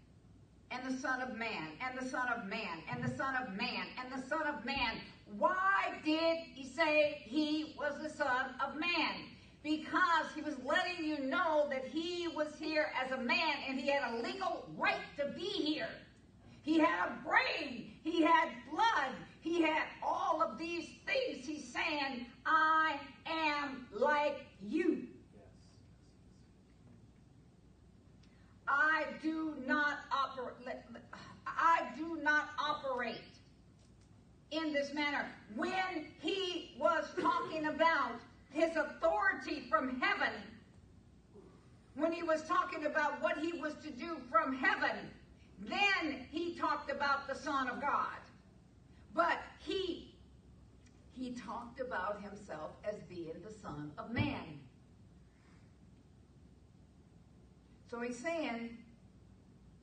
Speaker 1: and the Son of Man, and the Son of Man, and the Son of Man, and the Son of Man. Why did he say he was the Son of Man? Because he was letting you know that he was here as a man and he had a legal right to be here. He had a brain, he had blood, he had all of these things. He's saying, I am like you. I do not operate. I do not operate in this manner. When he was talking about his authority from heaven, when he was talking about what he was to do from heaven, then he talked about the Son of God. But he he talked about himself as being the Son of Man. So he's saying,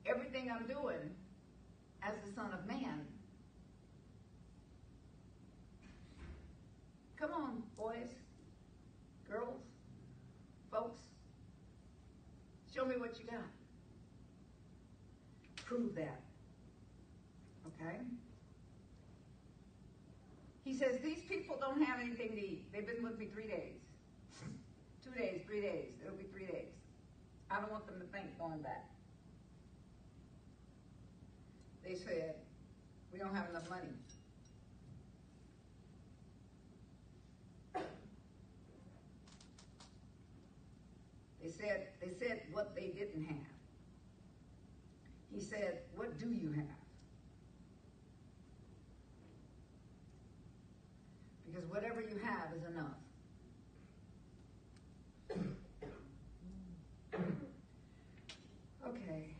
Speaker 1: everything I'm doing as the Son of Man. Come on, boys, girls, folks. Show me what you got. Prove that. Okay? He says, These people don't have anything to eat. They've been with me three days. Two days, three days. It'll be three. I don't want them to think going back. They said, we don't have enough money. They said, they said what they didn't have. He said, what do you have? Because whatever you have is enough. Okay.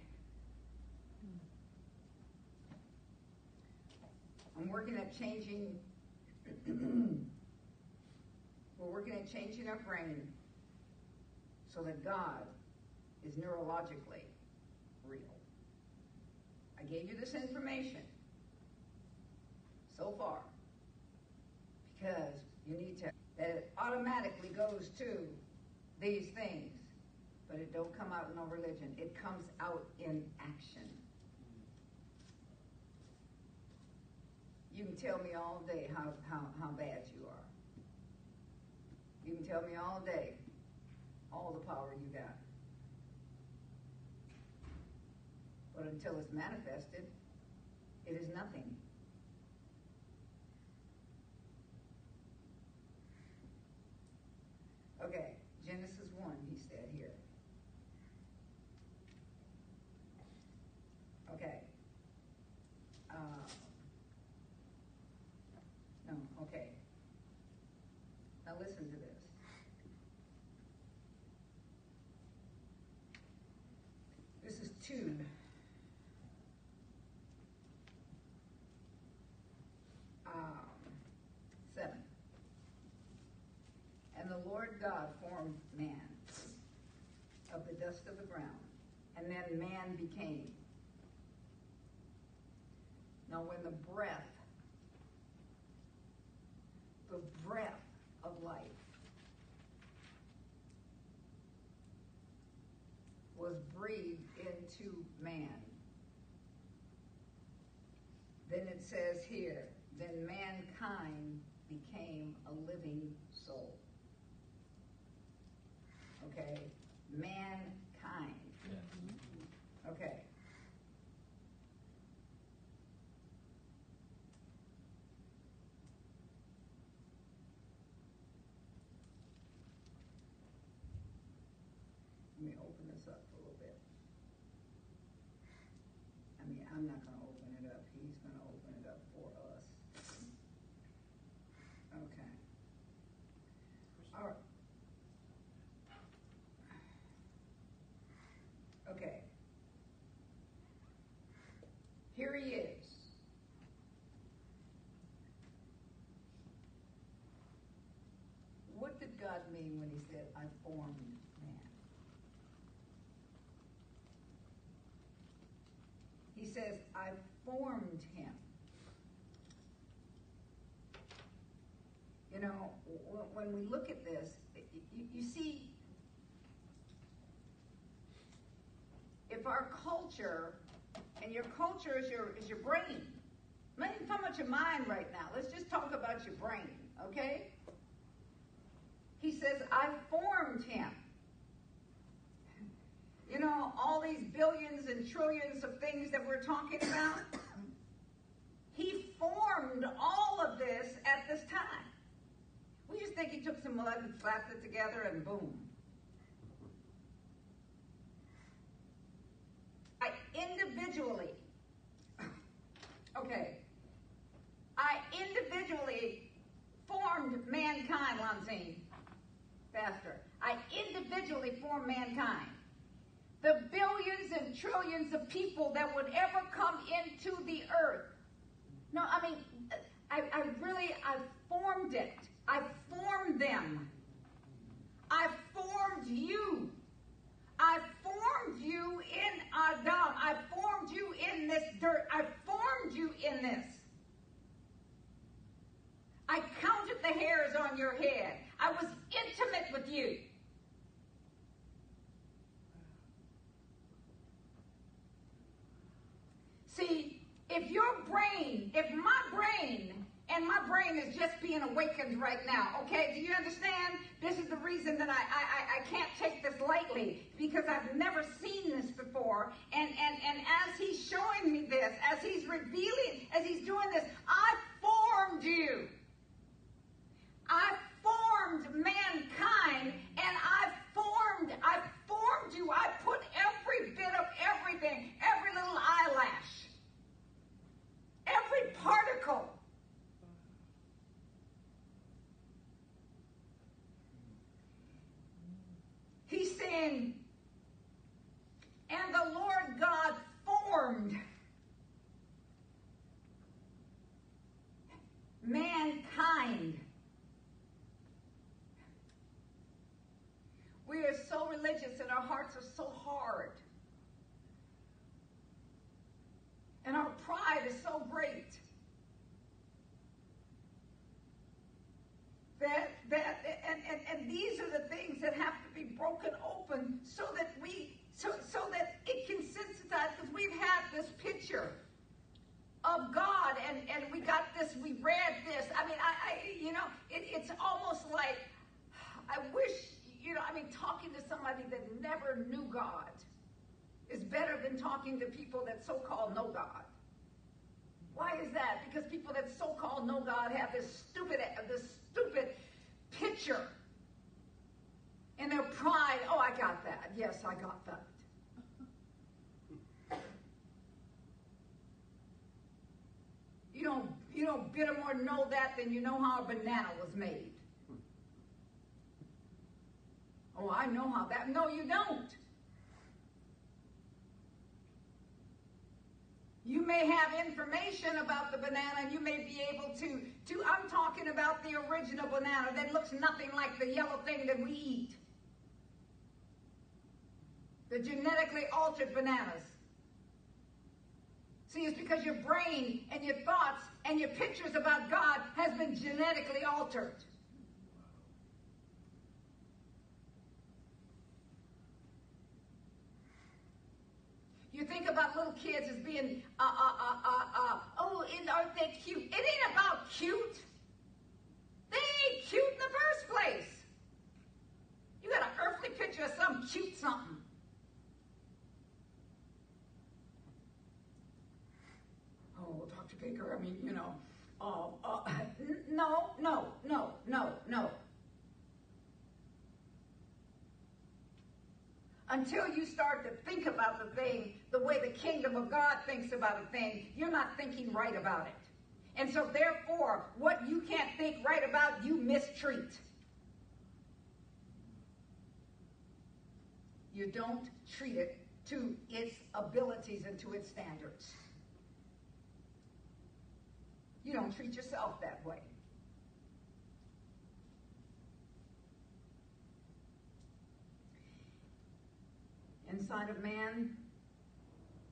Speaker 1: I'm working changing, we're working at changing our brain so that God is neurologically real. I gave you this information so far because you need to, that it automatically goes to these things, but it don't come out in no religion. It comes out in action. You can tell me all day how, how, how bad you are. You can tell me all day all the power you got. But until it's manifested, it is nothing. Okay, Genesis 1, he said here. Okay. Uh, no, okay. Now listen to this. This is 2. Um, 7. And the Lord God formed man of the dust of the ground, and then man became. Now, when the breath, the breath of life was breathed into man, then it says here, then mankind became a living soul. Okay? Mankind. Okay. Let me open this up a little bit. I mean, I'm not gonna open it up. He's gonna open it up for us. Okay. All right. Okay. Here he is. What did God mean when he said, I formed man? He says, I formed him. You know, w- when we look at this, you, you see, if our culture, and your culture is your is your brain. Not even talking about your mind right now. Let's just talk about your brain, okay? He says, I formed him. You know, all these billions and trillions of things that we're talking about, he formed all of this at this time. Just think he took some mud and slapped it together and boom. I individually, okay, I individually formed mankind, Lanzine, faster. I individually formed mankind. The billions and trillions of people that would ever come into the earth. No, I mean, I, I really, I formed it. I formed them. I formed you. I formed you in Adam. I formed you in this dirt. I formed you in this. I counted the hairs on your head. I was intimate with you. See, if your brain, if my brain, and my brain is just being awakened right now, okay? Do you understand? This is the reason that I, I, I can't take this lightly because I've never seen this before. And, and, and as he's showing me this, as he's revealing, as he's doing this, I formed you. I formed mankind and I formed, I formed you. I put every bit of everything, every And, and the Lord God formed mankind. We are so religious and our hearts are so hard. And our pride is so great that, that and, and, and these are the things that have to broken open so that we, so, so that it can sensitize, because we've had this picture of God and, and we got this, we read this. I mean, I, I you know, it, it's almost like, I wish, you know, I mean, talking to somebody that never knew God is better than talking to people that so-called know God. Why is that? Because people that so-called know God have this stupid, this stupid picture in their pride. Oh, I got that. Yes, I got that. You don't, you don't bit more know that than you know how a banana was made. Oh, I know how that. No, you don't. You may have information about the banana and you may be able to, to, I'm talking about the original banana that looks nothing like the yellow thing that we eat. The genetically altered bananas. See, it's because your brain and your thoughts and your pictures about God has been genetically altered. You think about little kids as being, uh, uh, uh, uh, uh, oh, aren't they cute? It ain't about cute. They ain't cute in the first place. You got an earthly picture of some cute something. Oh, I mean, you know, uh, uh, no, no, no, no, no. until you start to think about the thing the way the kingdom of God thinks about a thing, you're not thinking right about it. And so, therefore, what you can't think right about, you mistreat. You don't treat it to its abilities and to its standards. You don't treat yourself that way. Inside of man,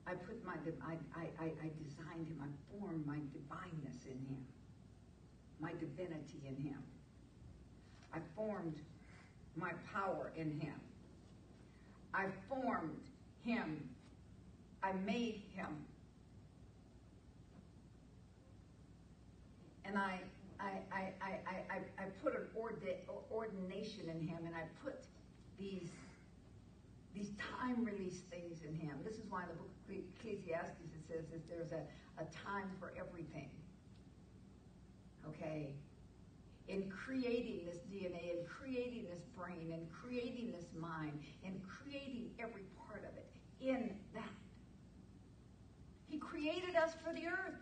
Speaker 1: I put my, I, I, I designed him, I formed my divineness in him, my divinity in him. I formed my power in him. I formed him. I made him. And I, I, I, I, I, I put an ordination in him, and I put these these time release things in him. This is why in the book of Ecclesiastes it says that there's a, a time for everything. Okay? In creating this DNA, in creating this brain, in creating this mind, in creating every part of it, in that. He created us for the earth.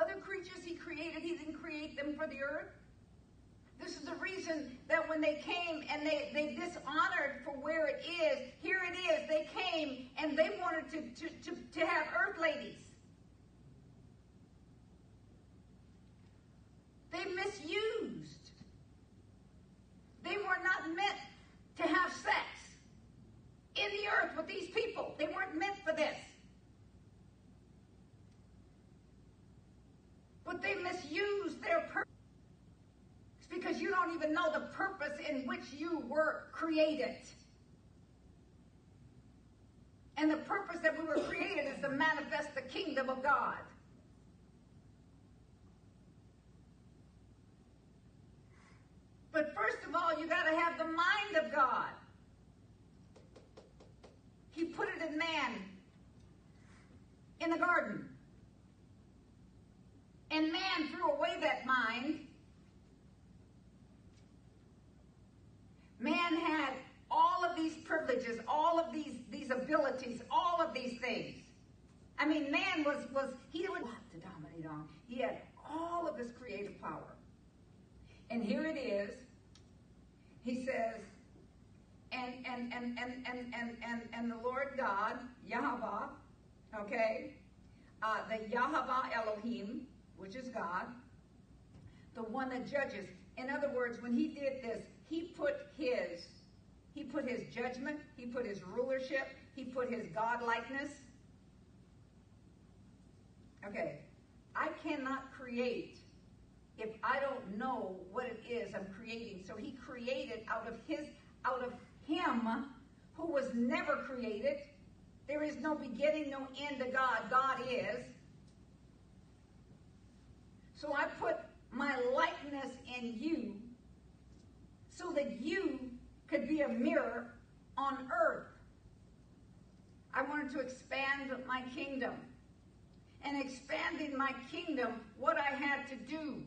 Speaker 1: Other creatures he created, he didn't create them for the earth. This is the reason that when they came and they, they dishonored for where it is, here it is, they came and they wanted to, to, to, to have earth ladies. They misused. They were not meant to have sex in the earth with these people. They weren't meant for this. But they misused their purpose because you don't even know the purpose in which you were created. And the purpose that we were created is to manifest the kingdom of God. But first of all, you got to have the mind of God. He put it in man in the garden. And man threw away that mind Man had all of these privileges, all of these, these abilities, all of these things. I mean, man was, was he would have to dominate on. He had all of this creative power. And here it is. He says, and and and and and and and, and the Lord God, Yahweh, okay, uh, the Yahweh Elohim, which is God, the one that judges. In other words, when he did this, he put his He put his judgment, he put his rulership, he put his godlikeness. Okay, I cannot create if I don't know what it is I'm creating. So he created out of his out of him who was never created. There is no beginning, no end to God. God is. So I put my likeness in you so that you could be a mirror on earth. I wanted to expand my kingdom. And expanding my kingdom, what I had to do,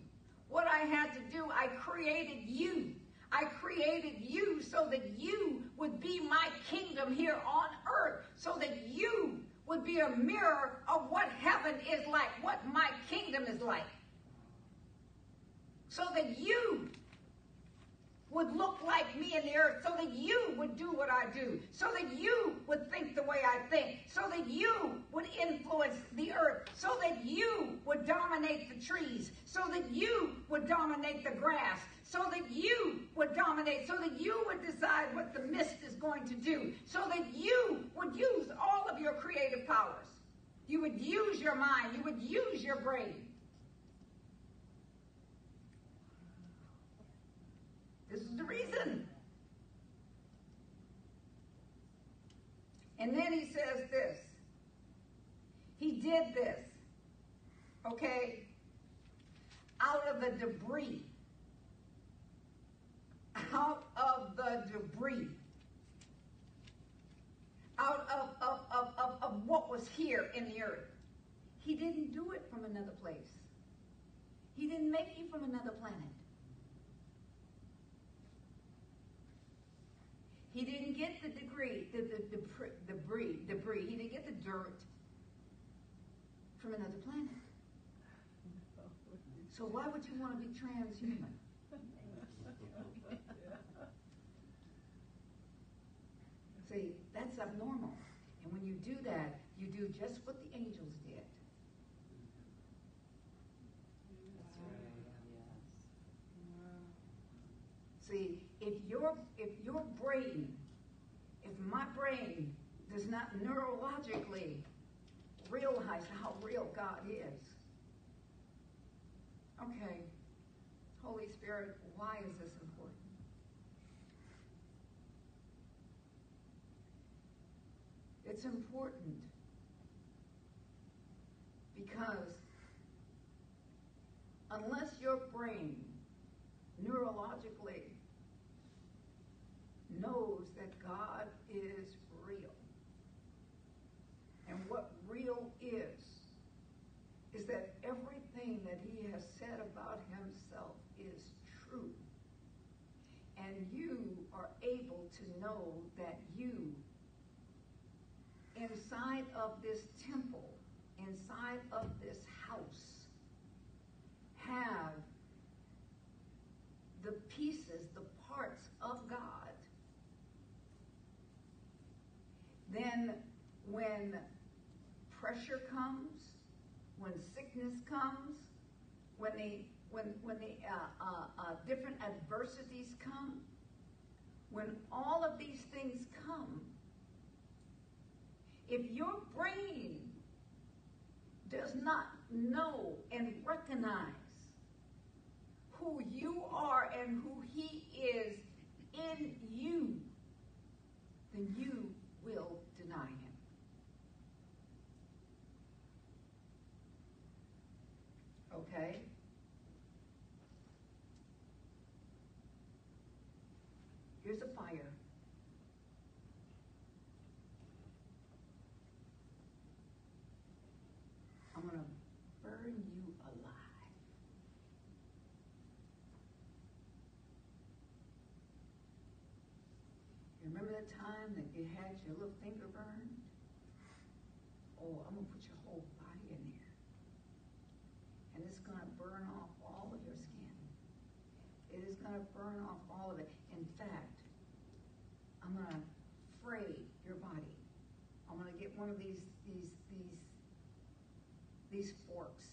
Speaker 1: what I had to do, I created you. I created you so that you would be my kingdom here on earth, so that you would be a mirror of what heaven is like, what my kingdom is like. So that you would look like me in the earth, so that you would do what I do, so that you would think the way I think, so that you would influence the earth, so that you would dominate the trees, so that you would dominate the grass, so that you would dominate, so that you would decide what the mist is going to do, so that you would use all of your creative powers. You would use your mind, you would use your brain. This is the reason. And then he says this. He did this, okay, out of the debris. Out of the debris. Out of, of, of, of, of what was here in the earth. He didn't do it from another place. He didn't make you from another planet. He didn't get the degree, the, the, the, debris, debris. He didn't get the dirt from another planet. So why would you want to be transhuman? See, that's abnormal. And when you do that, you do just what the angels did.
Speaker 3: That's right, yes.
Speaker 1: See, if your if your brain, if my brain does not neurologically realize how real God is, okay, Holy Spirit, why is this important? It's important because unless your brain neurologically knows that God is real. And what real is, is that everything that he has said about himself is true. And you are able to know that you, inside of this temple, inside of this house, have the pieces, the parts of God. Then when pressure comes, when sickness comes, when the when when the uh, uh, uh, different adversities come, when all of these things come, if your brain does not know and recognize who you are and who he is in you, then you will deny him. Okay? Here's a fire. I'm going to burn you alive. You remember that time that you had your little finger burned? Oh, I'm going to put your whole body in there. And it's going to burn off all of your skin. It is going to burn off all of it. In fact, I'm going to fray your body. I'm going to get one of these these these these forks.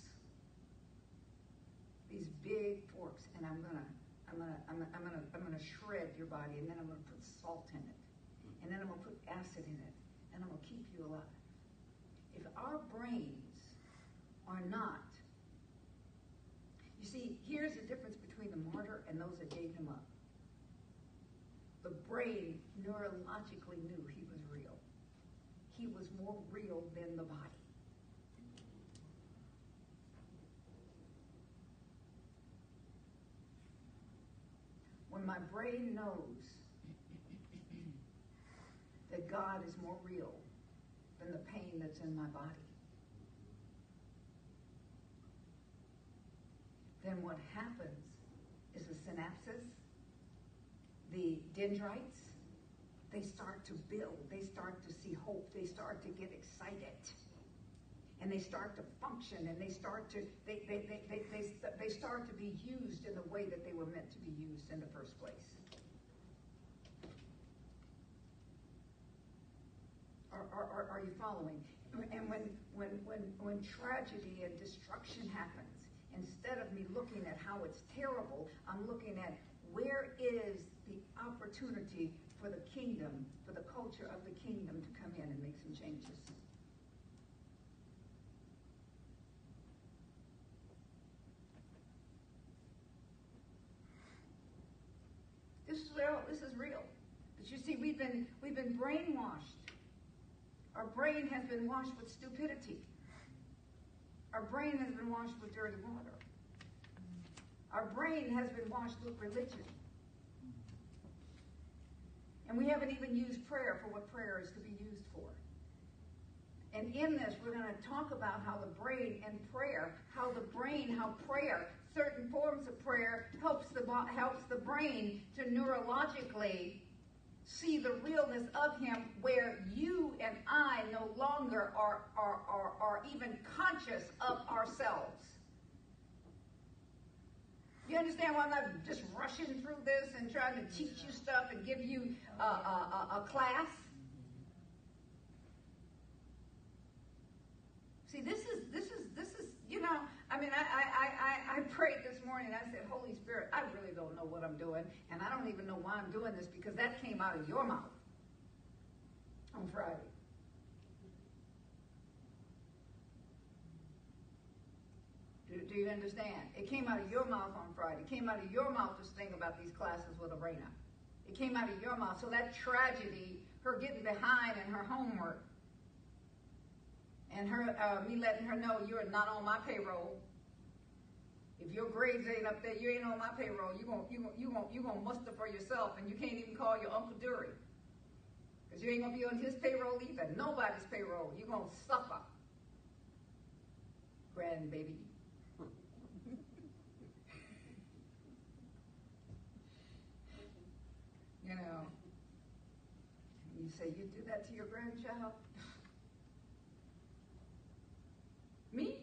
Speaker 1: These big forks and I'm going to I'm I'm gonna, I'm gonna, I'm gonna, I'm gonna shred your body, and then I'm gonna put salt in it, and then I'm gonna put acid in it, and I'm gonna keep you alive. If our brains are not, you see, here's the difference between the martyr and those that gave him up. The brain neurologically knew he was real. He was more real than the body. When my brain knows that God is more real than the pain that's in my body, then what happens is the synapses, the dendrites, they start to build, they start to see hope, they start to get excited. And they start to function and they start to they, they, they, they, they, they start to be used in the way that they were meant to be used in the first place. Are, are, are, you following? And when, when, when, when tragedy and destruction happens, instead of me looking at how it's terrible, I'm looking at where is the opportunity for the kingdom, for the culture of the kingdom to come in and make some changes. This is real. This is real. But you see, we've been we've been brainwashed. Our brain has been washed with stupidity. Our brain has been washed with dirty water. Our brain has been washed with religion. And we haven't even used prayer for what prayer is to be used for. And in this, we're going to talk about how the brain and prayer, how the brain, how prayer, certain forms of prayer helps the helps the brain to neurologically see the realness of him where you and I no longer are, are, are, are even conscious of ourselves. You understand why I'm not just rushing through this and trying to teach you stuff and give you a, a, a, a class? See, this is this is this is you know. I mean, I I I I prayed this morning. I said, Holy Spirit, I what I'm doing, and I don't even know why I'm doing this because that came out of your mouth on Friday. Do, do you understand? It came out of your mouth on Friday. It came out of your mouth this thing about these classes with Arena. It came out of your mouth. So that tragedy, her getting behind in her homework, and her uh, me letting her know you're not on my payroll. If your grades ain't up there, you ain't on my payroll. You going you gonna, you gonna, you gonna muster for yourself, and you can't even call your uncle Dury, because you ain't gonna be on his payroll either. Nobody's payroll. You're gonna suffer, grandbaby. you know, you say you do that to your grandchild. Me?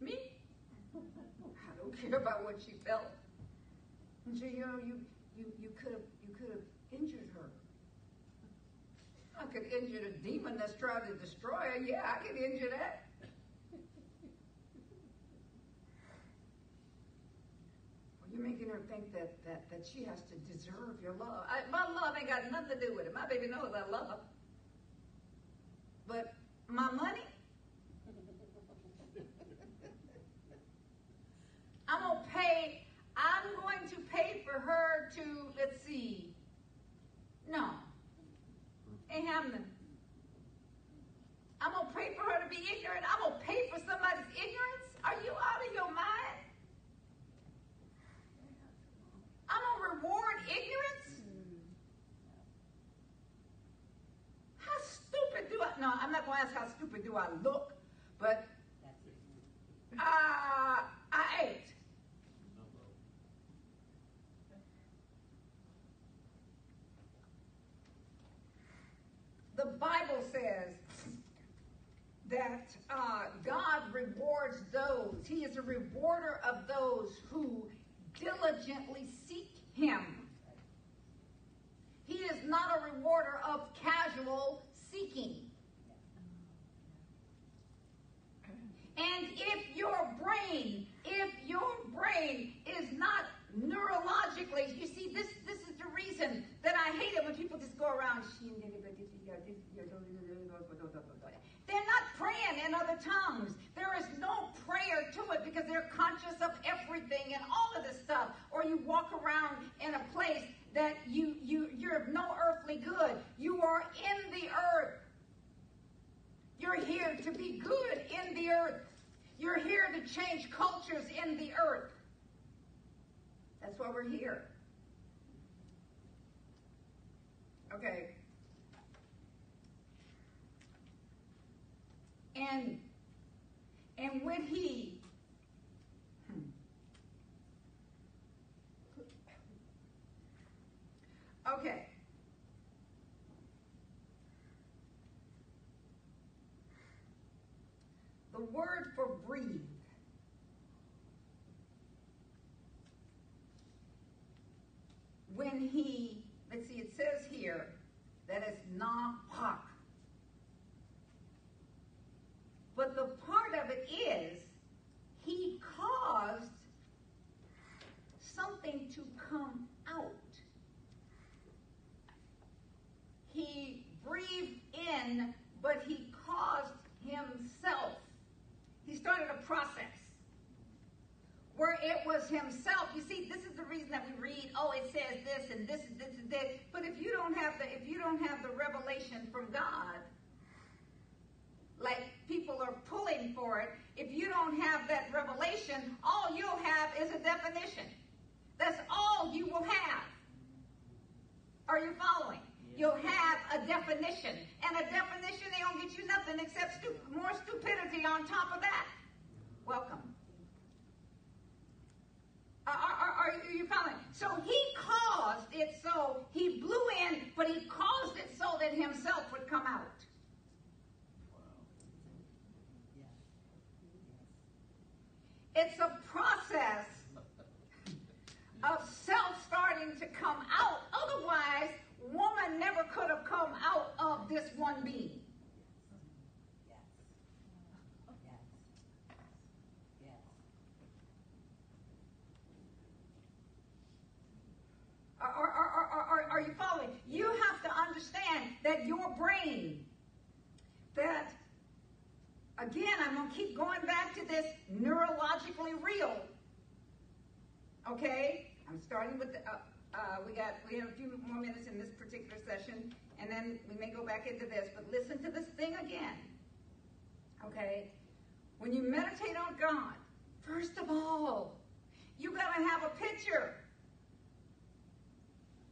Speaker 1: Me? I don't care about what she felt. And so, you know, you you you could have you could have injured her. I could injure a demon that's trying to destroy her. Yeah, I could injure that. You're making her think that, that, that she has to deserve your love. I, my love ain't got nothing to do with it. My baby knows I love her. But my money, I'm going to pay, I'm going to pay for her to, let's see, no, ain't happening. I'm going to pray for her to be ignorant. I'm going to pay for somebody's ignorance. Are you out of your mind? I'm going to reward ignorance? How stupid do I? No, I'm not going to ask how stupid do I look, but uh, I ate. The Bible says that uh, God rewards those, He is a rewarder of those who diligently seek Him. He is not a rewarder of casual seeking. And if your brain, if your brain is not neurologically. You see, this this is the reason that I hate it when people just go around. They're not praying in other tongues. There is no prayer to it because they're conscious of everything and all of this stuff. Or you walk around in a place that you you you're of no earthly good. You are in the earth. You're here to be good in the earth. You're here to change cultures in the earth. That's why we're here. Okay. And and when he hmm. Okay. The word for breathe when he, let's see, it says here that it's not But the part of it is he caused something to come out. He breathed in, but he caused himself. He started a process where it was himself. You see, this is the reason that we read, oh, it says this and this and this and this. But if you don't have the if you don't have the revelation from God, like people are pulling for it, if you don't have that revelation, all you'll have is a definition. That's all you will have. Are you following? You'll have a definition. And a definition they gonna get you nothing except stu- more stupidity on top of that. Welcome. Are, are, are, you following? So he caused it so he blew in, but he caused it so that himself would come out. It's a process of self starting to come out. Otherwise, woman never could have come out of this one being. Are, are, are, are, you following? You have to understand that your brain, that, again, I'm going to keep going back to this neurologically real. Okay? I'm starting with the, uh, uh, we got, we have a few more minutes in this particular session, and then we may go back into this, but listen to this thing again. Okay? When you meditate on God, first of all, you got to have a picture.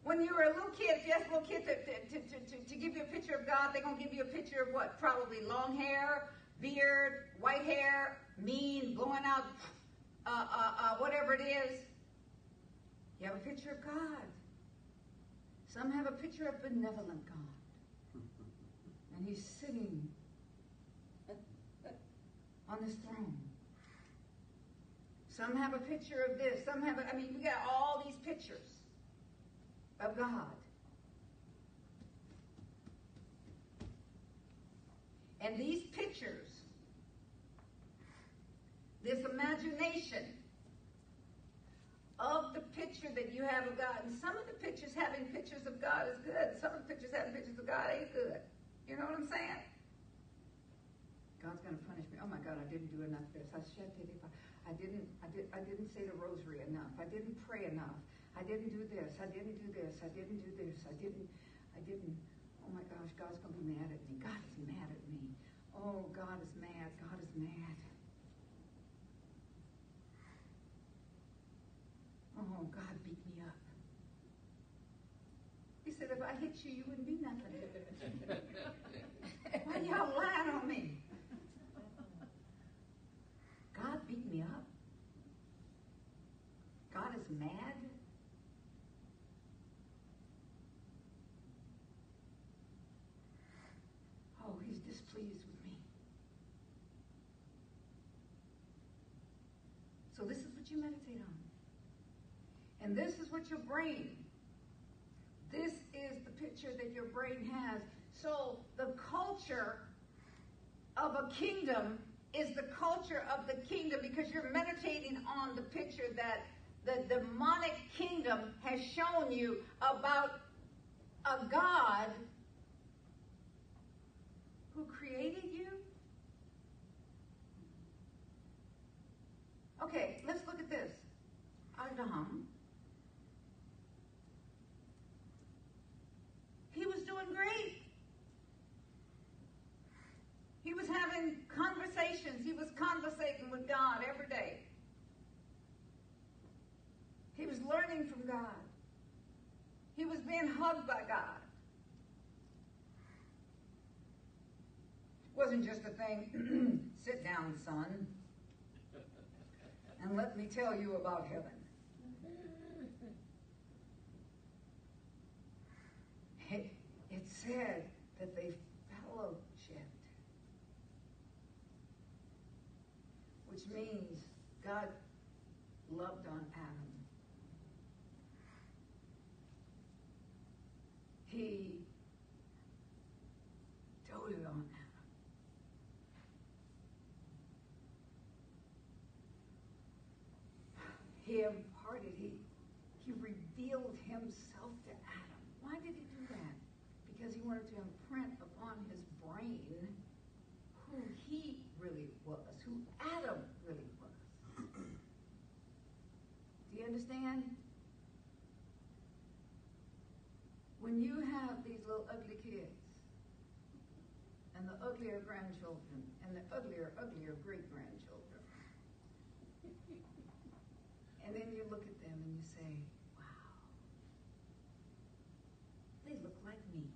Speaker 1: When you were a little kid, if you ask little kid to, to, to, to, to give you a picture of God, they're to give you a picture of what? Probably long hair, beard, white hair, mean, blowing out, uh, uh, uh, whatever it is. You have a picture of God. Some have a picture of benevolent God. And he's sitting on this throne. Some have a picture of this. Some have, a, I mean, we got all these pictures of God. And these pictures, this imagination of the picture that you have of God, and some of the pictures having pictures of God is good, some of the pictures having pictures of God ain't good. You know what I'm saying? God's going to punish me. Oh my God, I didn't do enough of this. I I didn't, I, did, I didn't say the rosary enough. I didn't pray enough. I didn't do this. I didn't do this. I didn't do this. I didn't, I didn't. Oh my gosh, God's going to be mad at me. God is mad at me. Oh, God is mad. God is mad. Oh, God beat me up. He said, if I hit you, you wouldn't be nothing. Why y'all lying on me? God beat me up. God is mad. Oh, he's displeased with me. So this is what you meditate on. And this is what your brain, picture that your brain has. So the culture of a kingdom is the culture of the kingdom because you're meditating on the picture that the demonic kingdom has shown you about a God who created you? Okay, let's look at this. Adam. He was doing great. He was having conversations. He was conversating with God every day. He was learning from God. He was being hugged by God. It wasn't just a thing, sit down, son, and let me tell you about heaven. It, it said that they fellowshipped, which means God loved on Adam. He doted on Adam. He imparted, he, he revealed himself to Adam. Why did he do that? Because he wanted to imprint upon his brain who he really was, who Adam really was. Do you understand? When you have these little ugly kids, and the uglier grandchildren, and the uglier, uglier great grandchildren, and then you look at them and you say, wow, they look like me.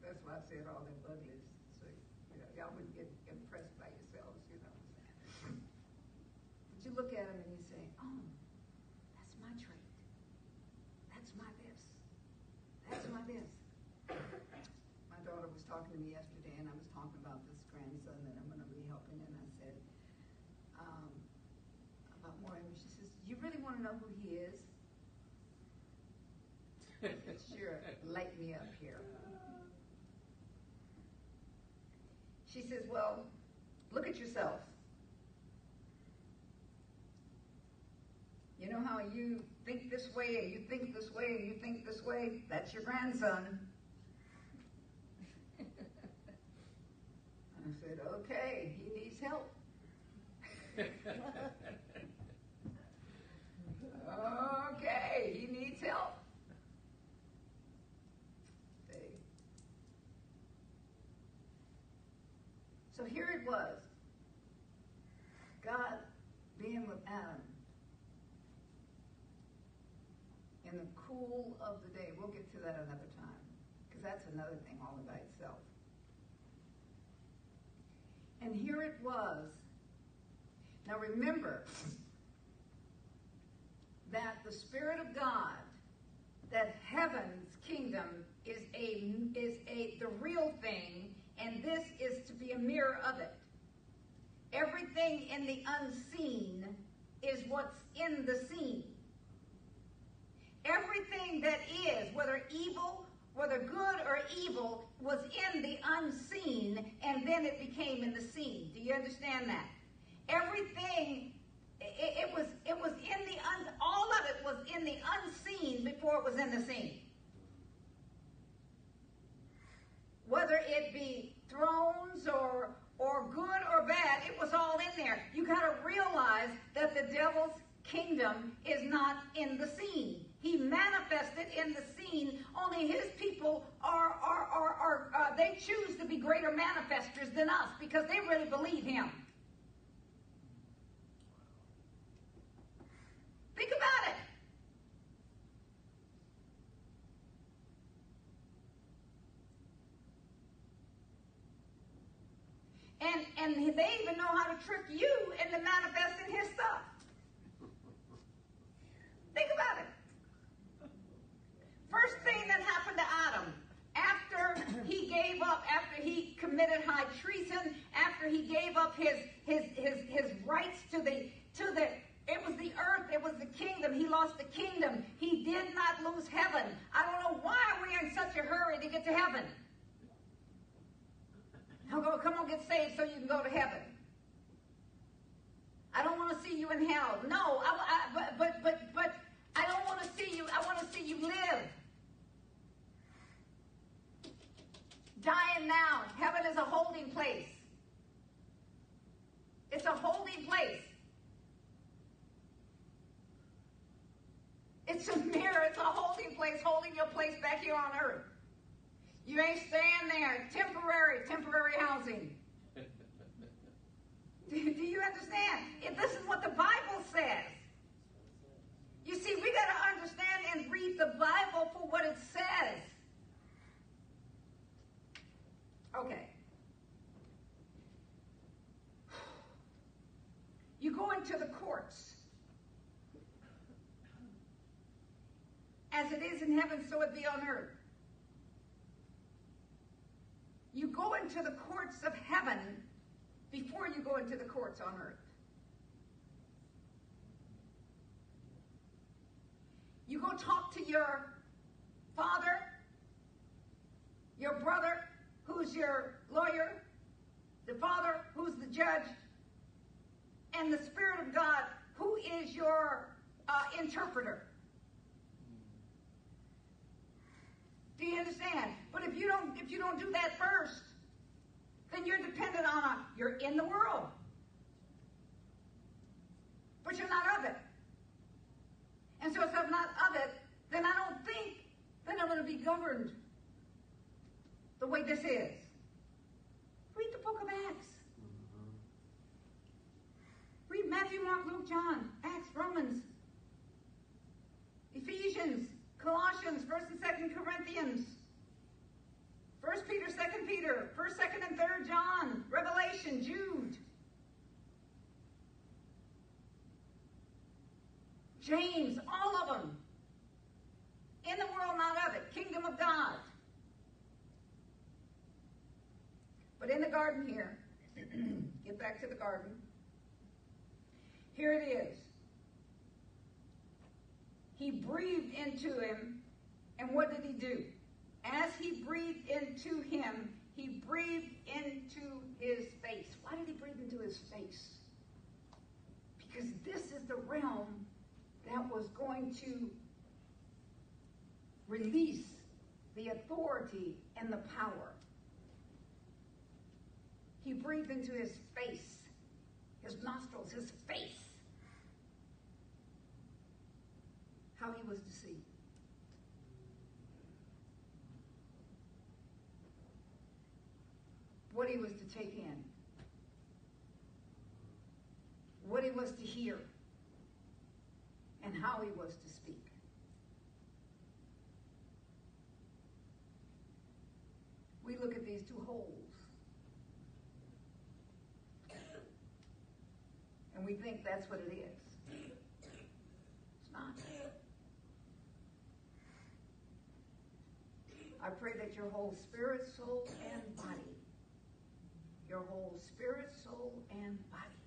Speaker 1: That's why I said all them uglies, so you know, y'all wouldn't get impressed by yourselves, you know what I'm saying? But you look at them and you say, oh, that's my trait. That's my this. That's my this. My daughter was talking to me yesterday, and I was talking about this grandson that I'm going to be helping, and I said, um, about Morgan, she says, you really want to know who he is? I said, sure, light me up here. She says, well, look at yourself. You know how you think this way and you think this way and you think this way? That's your grandson. I said, okay, he needs help. okay, oh, he needs help. See? So here it was. God being with Adam in the cool of the day. We'll get to that another time because that's another thing all by itself. And here it was. Now remember that the Spirit of God, that heaven's kingdom is a is a the real thing, and this is to be a mirror of it. Everything in the unseen is what's in the seen. Everything that is, whether evil, whether good or evil, was in the unseen, and then it became in the seen. Do you understand that? Everything, it, it was, it was in the un, all of it was in the unseen before it was in the seen. Whether it be thrones or or good or bad, it was all in there. You got to realize that the devil's kingdom is not in the seen. He manifested in the seen. Only his people are, are, are, are uh, they choose to be greater manifestors than us because they really believe him. Think about it. And, they even know how to trick you into manifesting his stuff. Think about it. First thing that happened to Adam after he gave up, after he committed high treason, after he gave up his his his his rights to the to the it was the earth, it was the kingdom. He lost the kingdom. He did not lose heaven. I don't know why we're in such a hurry to get to heaven. He'll go, come on, get saved so you can go to heaven. I don't want to see you in hell. No, I, I, but, but, but, but I don't want to see you. I want to see you live. Dying now. Heaven is a holding place. It's a holding place. It's a mirror. It's a holding place, holding your place back here on earth. You ain't staying there. Temporary, temporary housing. Do you understand? If this is what the Bible says. You see, we got to understand and read the Bible for what it says. Okay. You go into the courts. As it is in heaven, so it be on earth. You go into the courts of heaven before you go into the courts on earth. You go talk to your father, your brother, who's your lawyer, the father, who's the judge, and the Spirit of God, who is your uh, interpreter. Do you understand? But if you don't, if you don't do that first, then you're dependent on a, you're in the world. But you're not of it. And so if I'm not of it, then I don't think then I'm going to be governed the way this is. Read the book of Acts. Read Matthew, Mark, Luke, John, Acts, Romans, Ephesians, Colossians, 1st and 2nd Corinthians, 1 Peter, 2nd Peter, 1st, 2nd, and 3rd John, Revelation, Jude, James, all of them. In the world, not of it. Kingdom of God. But in the garden here, get back to the garden. Here it is. He breathed into him, and what did he do? As he breathed into him, he breathed into his face. Why did he breathe into his face? Because this is the realm that was going to release the authority and the power. He breathed into his face, his nostrils, his face. How he was deceived. What he was to take in. What he was to hear. And how he was to speak. We look at these two holes. And we think that's what it is. It's not. I pray that your whole spirit, soul, and body, your whole spirit, soul, and body,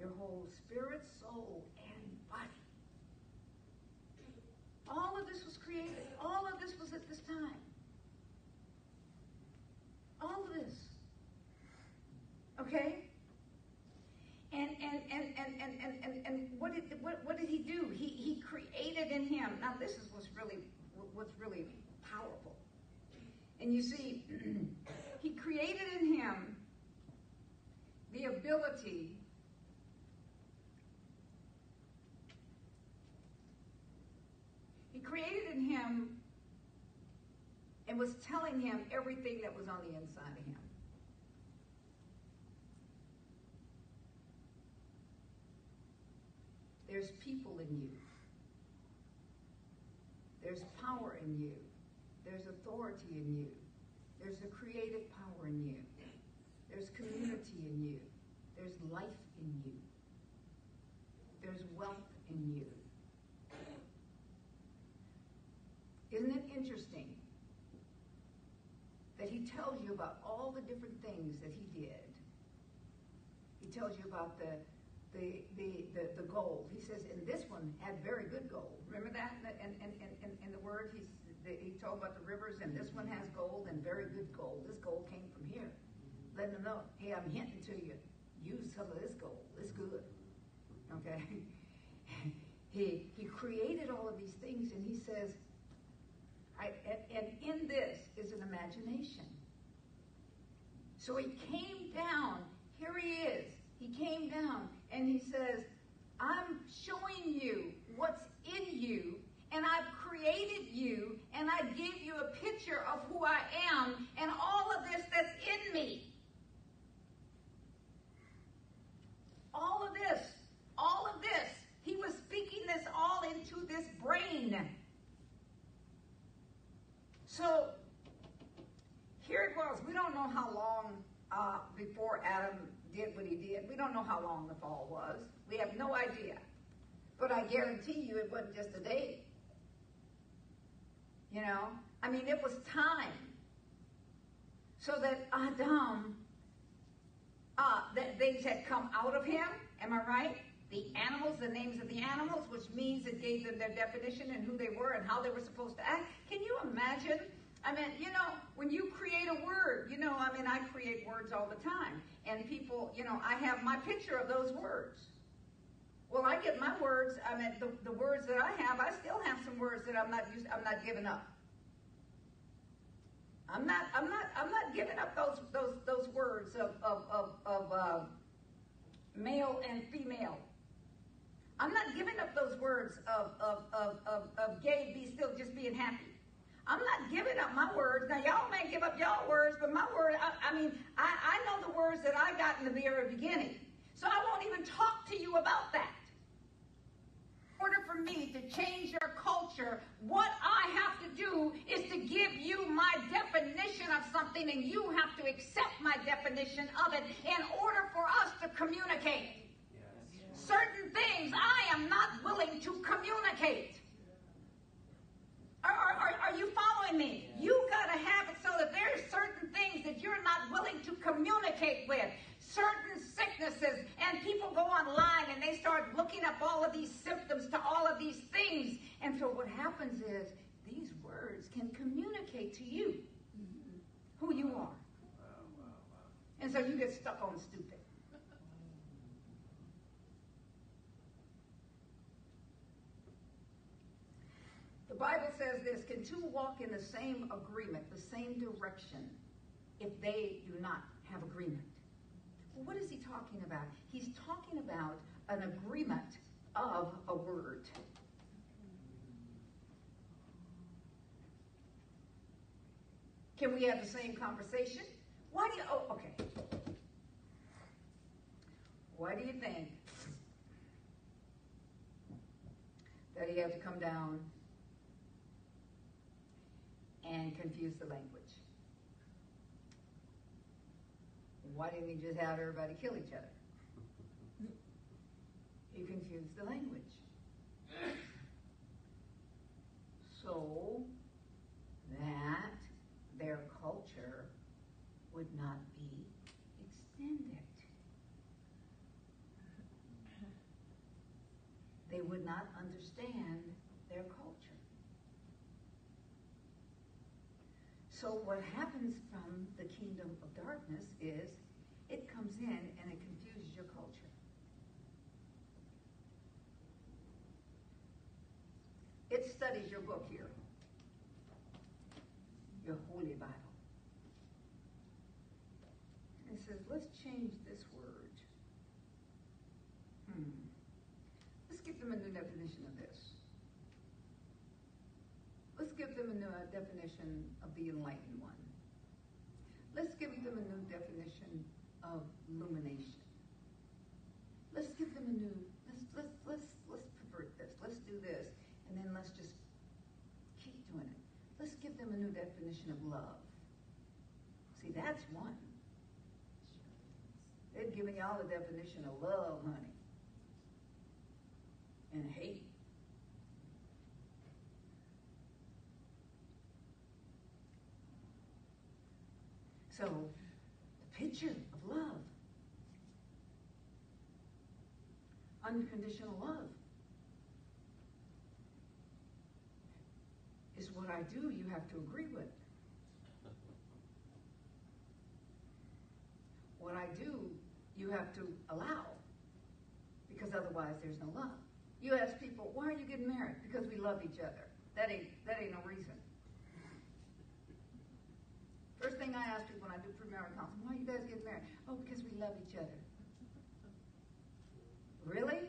Speaker 1: your whole spirit, soul, and body. All of this was created. All of this was at this time. All of this. Okay? And and and and and and, and, and what did what, what did he do? He he created in him. Now this is what's really what's really. And you see, he created in him the ability he created in him and was telling him everything that was on the inside of him. There's people in you. There's power in you. In you. There's a creative power in you. There's community in you. There's life in you. There's wealth in you. Isn't it interesting that he tells you about all the different things that he did? He tells you about the the, the, the, the gold. He says, and this one had very good gold. Remember that in, in, in, in the word? He's, the, he told about the rivers, and this one has gold and very good gold. This gold came from here. letting them know, hey, I'm hinting to you. Use some of this gold. It's good. Okay? he, he created all of these things and he says, I, and, and in this is an imagination. So he came down. Here he is. He came down and he says, I'm showing you what's in you, and I've created you, and I gave you a picture of who I am, and all of this that's in me. All of this, all of this. He was speaking this all into this brain. So here it was. We don't know how long uh, before Adam did what he did. We don't know how long the fall was. We have no idea. But I guarantee you it wasn't just a day. You know? I mean, it was time. So that Adam, uh, that things had come out of him. Am I right? The animals, the names of the animals, which means it gave them their definition and who they were and how they were supposed to act. Can you imagine? I mean, you know, when you create a word, you know, I mean, I create words all the time. And people, you know, I have my picture of those words. Well, I get my words, I mean, the, the words that I have, I still have some words that I'm not used, I'm not giving up. I'm not, I'm not, I'm not giving up those, those, those words of, of, of, of uh, male and female. I'm not giving up those words of, of, of, of, of gay, be still just being happy. I'm not giving up my words. Now, y'all may give up y'all words, but my word, I, I mean, I, I know the words that I got in the very beginning. So I won't even talk to you about that. Order for me to change your culture, what I have to do is to give you my definition of something, and you have to accept my definition of it in order for us to communicate. Yes. Certain things I am not willing to communicate. Are, are, are, you following me? You got to have it so that there are certain things that you're not willing to communicate with. Certain sicknesses, and people go online and they start looking up all of these symptoms to all of these things. And so what happens is these words can communicate to you who you are. And so you get stuck on stupid. The Bible says this Can two walk in the same agreement, the same direction, if they do not have agreement? What is he talking about? He's talking about an agreement of a word. Can we have the same conversation? Why do you, oh, okay. Why do you think that he had to come down and confuse the language. Why didn't he just have everybody kill each other? He confused the language. So that their culture would not be extended. They would not understand their culture. So what happens from the kingdom of darkness is it comes in and it confuses your culture. Studies your book here, your holy Bible. And it says, let's change this word. Hmm. Let's give them a new definition of this. Let's give them a new uh, definition of the enlightened one. Let's give them a new definition of illumination. Let's give them a new, let's, let's, let's, let's pervert this. Let's do this. And then let's just keep doing it. Let's give them a new definition of love. See, that's one. They've given y'all the definition of love, honey. And hate. So, the picture of love, unconditional love, is what I do you have to agree with. what I do, you have to allow. Because otherwise there's no love. You ask people, why are you getting married? Because we love each other. That ain't that ain't no reason. First thing I ask people when I do premarital counseling, why are you guys get married? Oh, because we love each other. Really?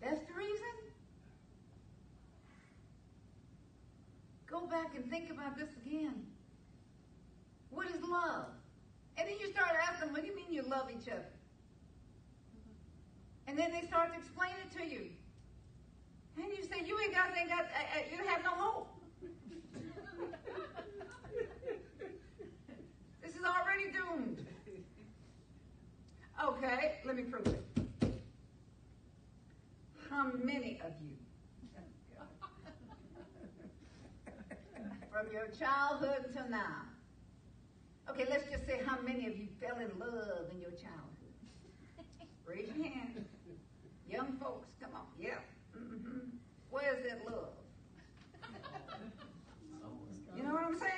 Speaker 1: That's the reason? Go back and think about this again. What is love? And then you start asking, what do you mean you love each other? And then they start to explain it to you. And you say, you ain't got, ain't got, uh, uh, you have no hope. this is already doomed. Okay, let me prove it. How many of you, from your childhood till now, okay, let's just say how many of you fell in love in your childhood? Raise your hand. Young folks, come on. Yeah. Mm-hmm. Where's that love? You know what I'm saying?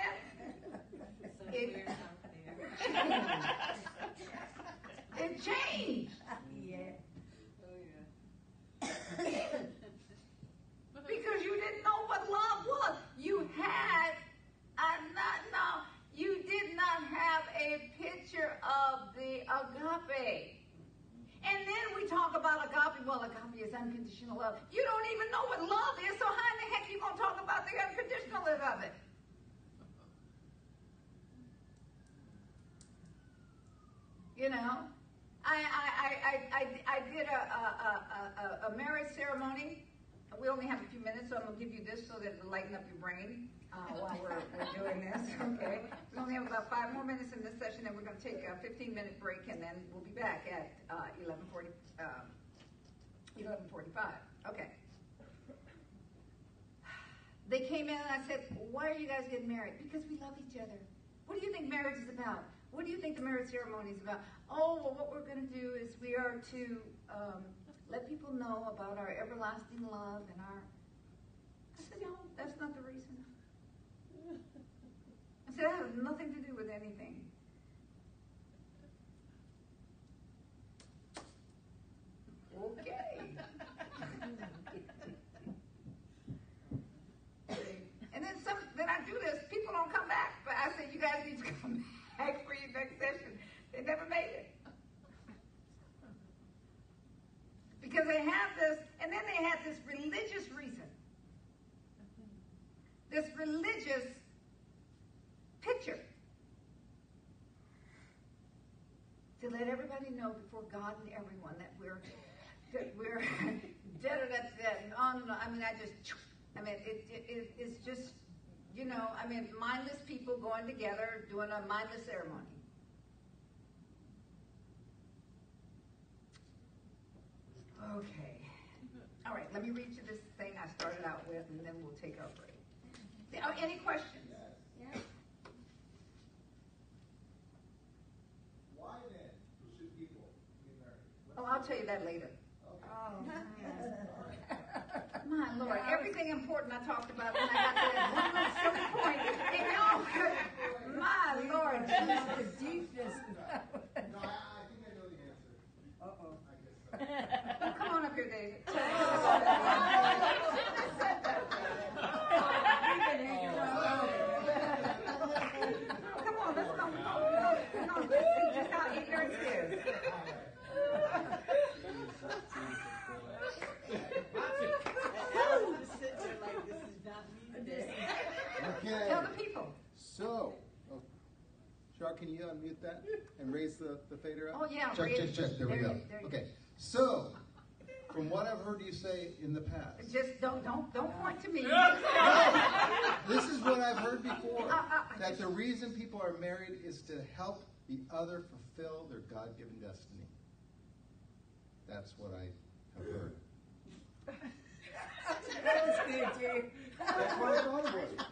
Speaker 2: Some
Speaker 1: It-
Speaker 2: out there.
Speaker 1: It changed.
Speaker 2: Yeah. Oh,
Speaker 1: because you didn't know what love was. You had uh, not no, you did not have a picture of the agape. And then we talk about agape. Well, agape is unconditional love. You don't even know what love is, so how in the heck are you gonna talk about the unconditional love of it? You know, I I, I, I, I, did a, a, a, a, marriage ceremony. We only have a few minutes, so I'm gonna give you this so that it'll lighten up your brain uh, while we're, we're doing this. Okay, we only have about five more minutes in this session, and we're gonna take a 15 minute break, and then we'll be back at uh, 11:40. Um, 11:45. Okay. They came in and I said, Why are you guys getting married? Because we love each other. What do you think marriage is about? What do you think the marriage ceremony is about? Oh, well, what we're going to do is we are to um, let people know about our everlasting love and our. I said, No, that's not the reason. Has nothing to do with anything. Okay. And then some, then I do this. People don't come back, but I said you guys need to come back for your next session. They never made it because they have this, and then they had this religious reason, this religious picture to let everybody know before God and everyone that we're that we're da da and on and on. I mean, I just, I mean, it, it, it it's just, you know, I mean, mindless people going together doing a mindless ceremony. Okay. All right, let me read you this thing I started out with, and then we'll take our break. Oh, any questions?
Speaker 2: Yeah.
Speaker 4: Why then should people get married?
Speaker 1: Oh, I'll tell you that later.
Speaker 2: Oh, man.
Speaker 1: My Lord, everything important I talked about when I got that one little point. And y'all, my Lord,
Speaker 2: That's the deepest.
Speaker 4: No, I, I think I know the answer.
Speaker 2: Uh-oh.
Speaker 4: I guess so.
Speaker 1: Oh, come on up here, David. Come on, let's go. Come on, let's see just how ignorant it is.
Speaker 4: Okay.
Speaker 1: Tell the people.
Speaker 4: So, oh, Char, can you unmute that and raise the, the fader up?
Speaker 1: Oh, yeah,
Speaker 4: Check, check, check. There we go.
Speaker 1: there
Speaker 4: Okay. So, from what I've heard you say in the past,
Speaker 1: Just don't, don't, don't point to me.
Speaker 4: no, this is what I've heard before.
Speaker 1: Uh, uh,
Speaker 4: That the reason people are married is to help the other fulfill their God-given destiny. That's what I have heard.
Speaker 2: That was good, Jay.
Speaker 4: That's what I thought it was.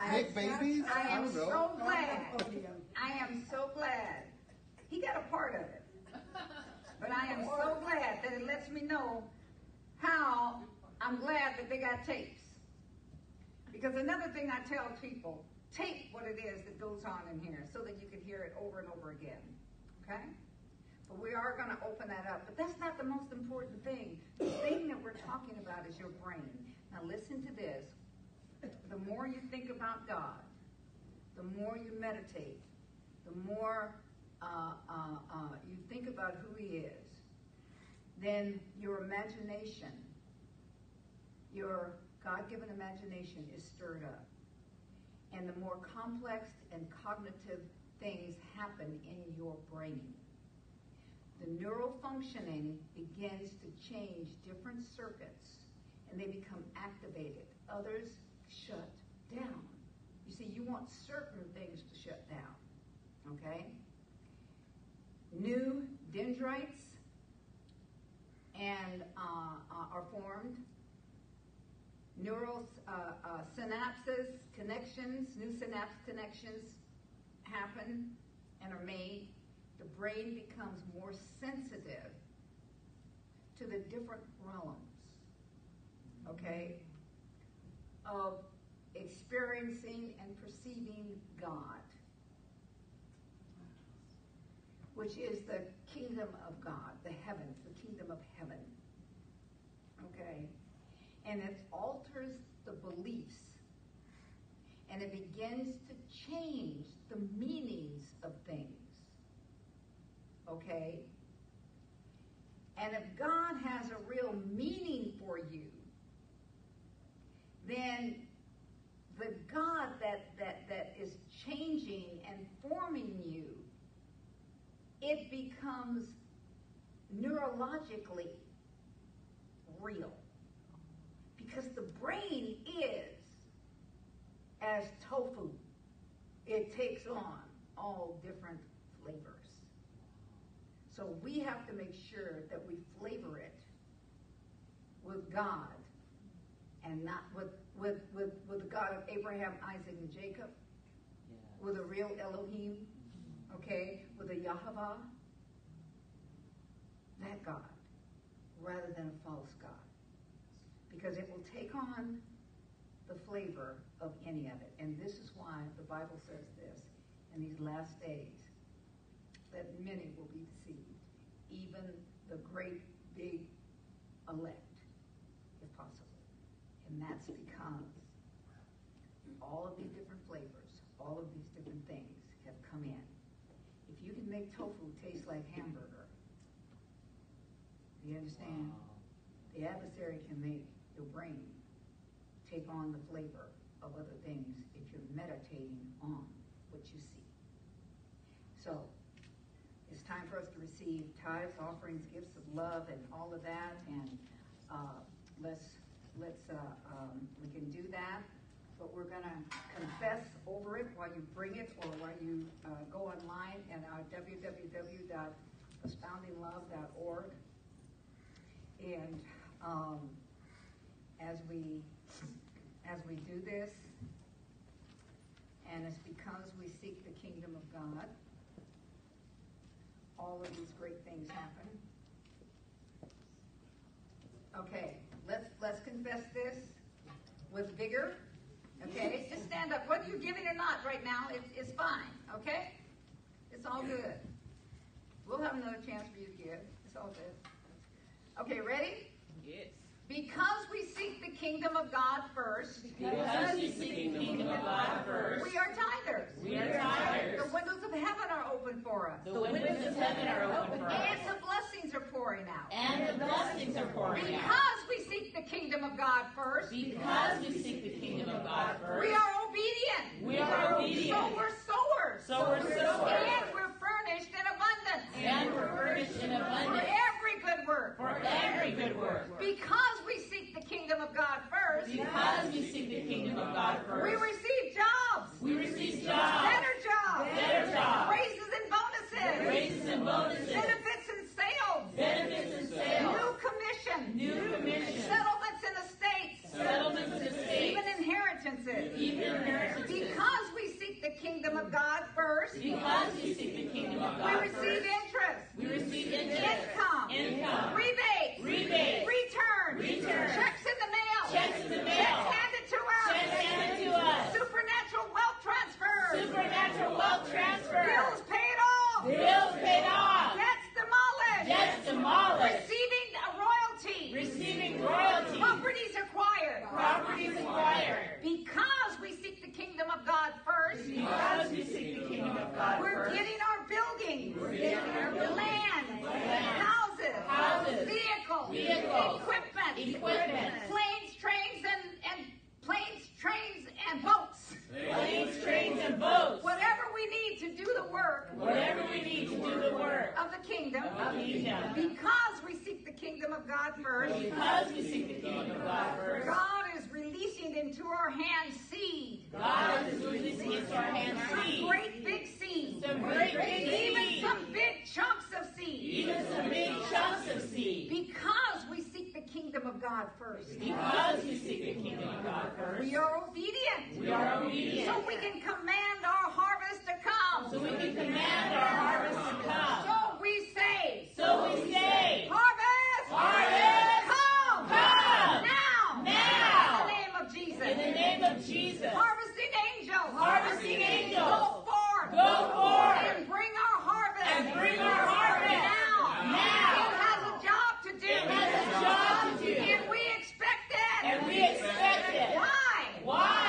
Speaker 1: I-
Speaker 4: Make babies?
Speaker 1: I
Speaker 4: I
Speaker 1: am
Speaker 4: know.
Speaker 1: so glad. I am so glad. He got a part of it. But I am so glad that it lets me know how I'm glad that they got tapes. Because another thing I tell people tape what it is that goes on in here so that you can hear it over and over again. Okay? But we are going to open that up. But that's not the most important thing. The thing that we're talking about is your brain. Now, listen to this. The more you think about God, the more you meditate, the more uh, uh, uh, you think about who He is, then your imagination, your God given imagination is stirred up. And the more complex and cognitive things happen in your brain. The neural functioning begins to change different circuits and they become activated. Others shut down. You see, you want certain things to shut down. Okay? New dendrites and uh, uh, are formed. Neural uh, uh, synapses, connections, new synapse connections happen and are made. The brain becomes more sensitive to the different realms, okay, of experiencing and perceiving God, which is the kingdom of God, the heavens, the kingdom of heaven. Okay? And it alters the beliefs and it begins to change the meanings of things. Okay? And if God has a real meaning for you, then the God that, that, that is changing and forming you, it becomes neurologically real. Because the brain is as tofu. It takes on all different flavors. So we have to make sure that we flavor it with God and not with, with, with, with the God of Abraham, Isaac, and Jacob,
Speaker 3: Yeah.
Speaker 1: with a real Elohim, mm-hmm. okay, with a Yahweh, that God, rather than a false God. Because it will take on the flavor of any of it. And this is why the Bible says this in these last days that many will be deceived, even the great big elect. And that's because all of these different flavors, all of these different things have come in. If you can make tofu taste like hamburger, you understand?
Speaker 3: Wow.
Speaker 1: The adversary can make your brain take on the flavor of other things if you're meditating on what you see. So, it's time for us to receive tithes, offerings, gifts of love, and all of that. And uh, let's let's uh, um, we can do that. But we're going to confess over it while you bring it, or while you uh, go online at our www.astoundinglove.org. And um, as we as we do this, and it's because we seek the kingdom of God, all of these great things happen. Okay, let's confess this with vigor. Okay, just stand up. Whether you're giving or not right now, it's, it's fine. Okay, it's all good. We'll have another chance for you to give. It's all good. Okay, ready?
Speaker 3: Yes.
Speaker 1: Because we seek the kingdom of God first,
Speaker 3: Because we seek the kingdom of God first,
Speaker 1: we are tithers.
Speaker 3: we are tithers.
Speaker 1: The windows of heaven are open for us.
Speaker 3: The windows of heaven are open for us.
Speaker 1: And the blessings are pouring out.
Speaker 3: And the blessings are pouring out.
Speaker 1: Because we seek the kingdom of God first,
Speaker 3: Because we seek the kingdom of God first.
Speaker 1: we are obedient.
Speaker 3: We are obedient.
Speaker 1: So we're sowers.
Speaker 3: So we're sowers.
Speaker 1: And we're furnished in abundance.
Speaker 3: And we're furnished in abundance
Speaker 1: work.
Speaker 3: for every good work.
Speaker 1: Because we seek the kingdom of God first,
Speaker 3: Because we seek the kingdom of God first.
Speaker 1: we receive jobs.
Speaker 3: we receive jobs,
Speaker 1: Better jobs.
Speaker 3: Better jobs.
Speaker 1: Raises and bonuses.
Speaker 3: raises and bonuses,
Speaker 1: Benefits and sales.
Speaker 3: benefits and sales,
Speaker 1: New commission.
Speaker 3: new commission,
Speaker 1: Settlements the estates.
Speaker 3: Settlements.
Speaker 1: Even inheritances.
Speaker 3: Even inheritances.
Speaker 1: Because we seek the kingdom of God first.
Speaker 3: Because we seek the kingdom of God We
Speaker 1: receive
Speaker 3: first.
Speaker 1: interest.
Speaker 3: We receive interest.
Speaker 1: Income.
Speaker 3: Income.
Speaker 1: rebate,
Speaker 3: rebate,
Speaker 1: return,
Speaker 3: Returns.
Speaker 1: Checks in the mail.
Speaker 3: Checks in the mail.
Speaker 1: Checks handed to us.
Speaker 3: Checks handed to us.
Speaker 1: Supernatural wealth transfer.
Speaker 5: Supernatural wealth. Bills
Speaker 1: paid off.
Speaker 5: Bills paid off.
Speaker 1: Debts demolished. Debts
Speaker 5: demolished.
Speaker 1: Receiving a royal royalty.
Speaker 5: Receiving royalty.
Speaker 1: Properties acquired. Properties
Speaker 5: acquired.
Speaker 1: Because we seek the kingdom of God first.
Speaker 5: Because we seek the kingdom of God
Speaker 1: We're
Speaker 5: first.
Speaker 1: getting our buildings. We're getting our buildings. Land. land houses.
Speaker 5: Houses.
Speaker 1: Vehicles.
Speaker 5: Vehicles.
Speaker 1: Equipment.
Speaker 5: Equipment.
Speaker 1: Planes, trains, and, and planes, trains, and boats.
Speaker 5: Planes, trains, and boats.
Speaker 1: Whatever we need to do the work
Speaker 5: Whatever we need to do the work
Speaker 1: of the kingdom,
Speaker 5: of the kingdom.
Speaker 1: because we seek the kingdom of God first,
Speaker 5: Because we seek the kingdom of God first.
Speaker 1: God is releasing into our hands seed.
Speaker 5: God is releasing into our hands
Speaker 1: Some great big seed.
Speaker 5: Some great big
Speaker 1: Even some big chunks of seed.
Speaker 5: Even some big chunks of seed.
Speaker 1: Because we seek the kingdom of God first.
Speaker 5: Because we seek the kingdom of God first.
Speaker 1: We are obedient.
Speaker 5: We are obedient.
Speaker 1: So we can command our harvest to come.
Speaker 5: So we can command our harvest to come.
Speaker 1: So we say,
Speaker 5: So we say,
Speaker 1: harvest,
Speaker 5: Harvest,
Speaker 1: come,
Speaker 5: come,
Speaker 1: now,
Speaker 5: now,
Speaker 1: in the name of Jesus.
Speaker 5: in the name of Jesus,
Speaker 1: Harvesting angels,
Speaker 5: Harvesting angels,
Speaker 1: go forth,
Speaker 5: go forth,
Speaker 1: and bring our harvest,
Speaker 5: and bring our harvest
Speaker 1: now.
Speaker 5: now.
Speaker 1: It has a job to do.
Speaker 5: It has a job to do.
Speaker 1: and we expect it.
Speaker 5: and we expect it.
Speaker 1: Why?
Speaker 5: Why?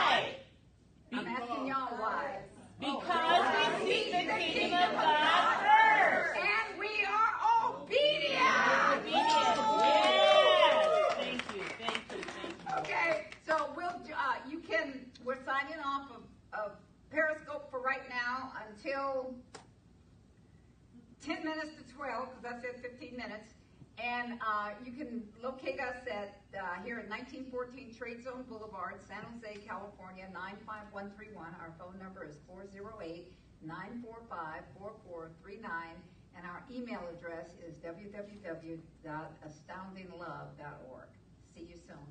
Speaker 1: I'm asking y'all why.
Speaker 5: Because we seek the kingdom of God first.
Speaker 1: And we are obedient.
Speaker 5: Yes. Thank you. Thank you. Thank you.
Speaker 1: Okay, so we'll, uh, you can, we're signing off of, of Periscope for right now until ten minutes to twelve, because I said fifteen minutes. And, uh, you can locate us at, uh, here at nineteen fourteen Trade Zone Boulevard, San Jose, California, nine five one three one. Our phone number is 408-945-4439, and our email address is www.astoundinglove.org. See you soon.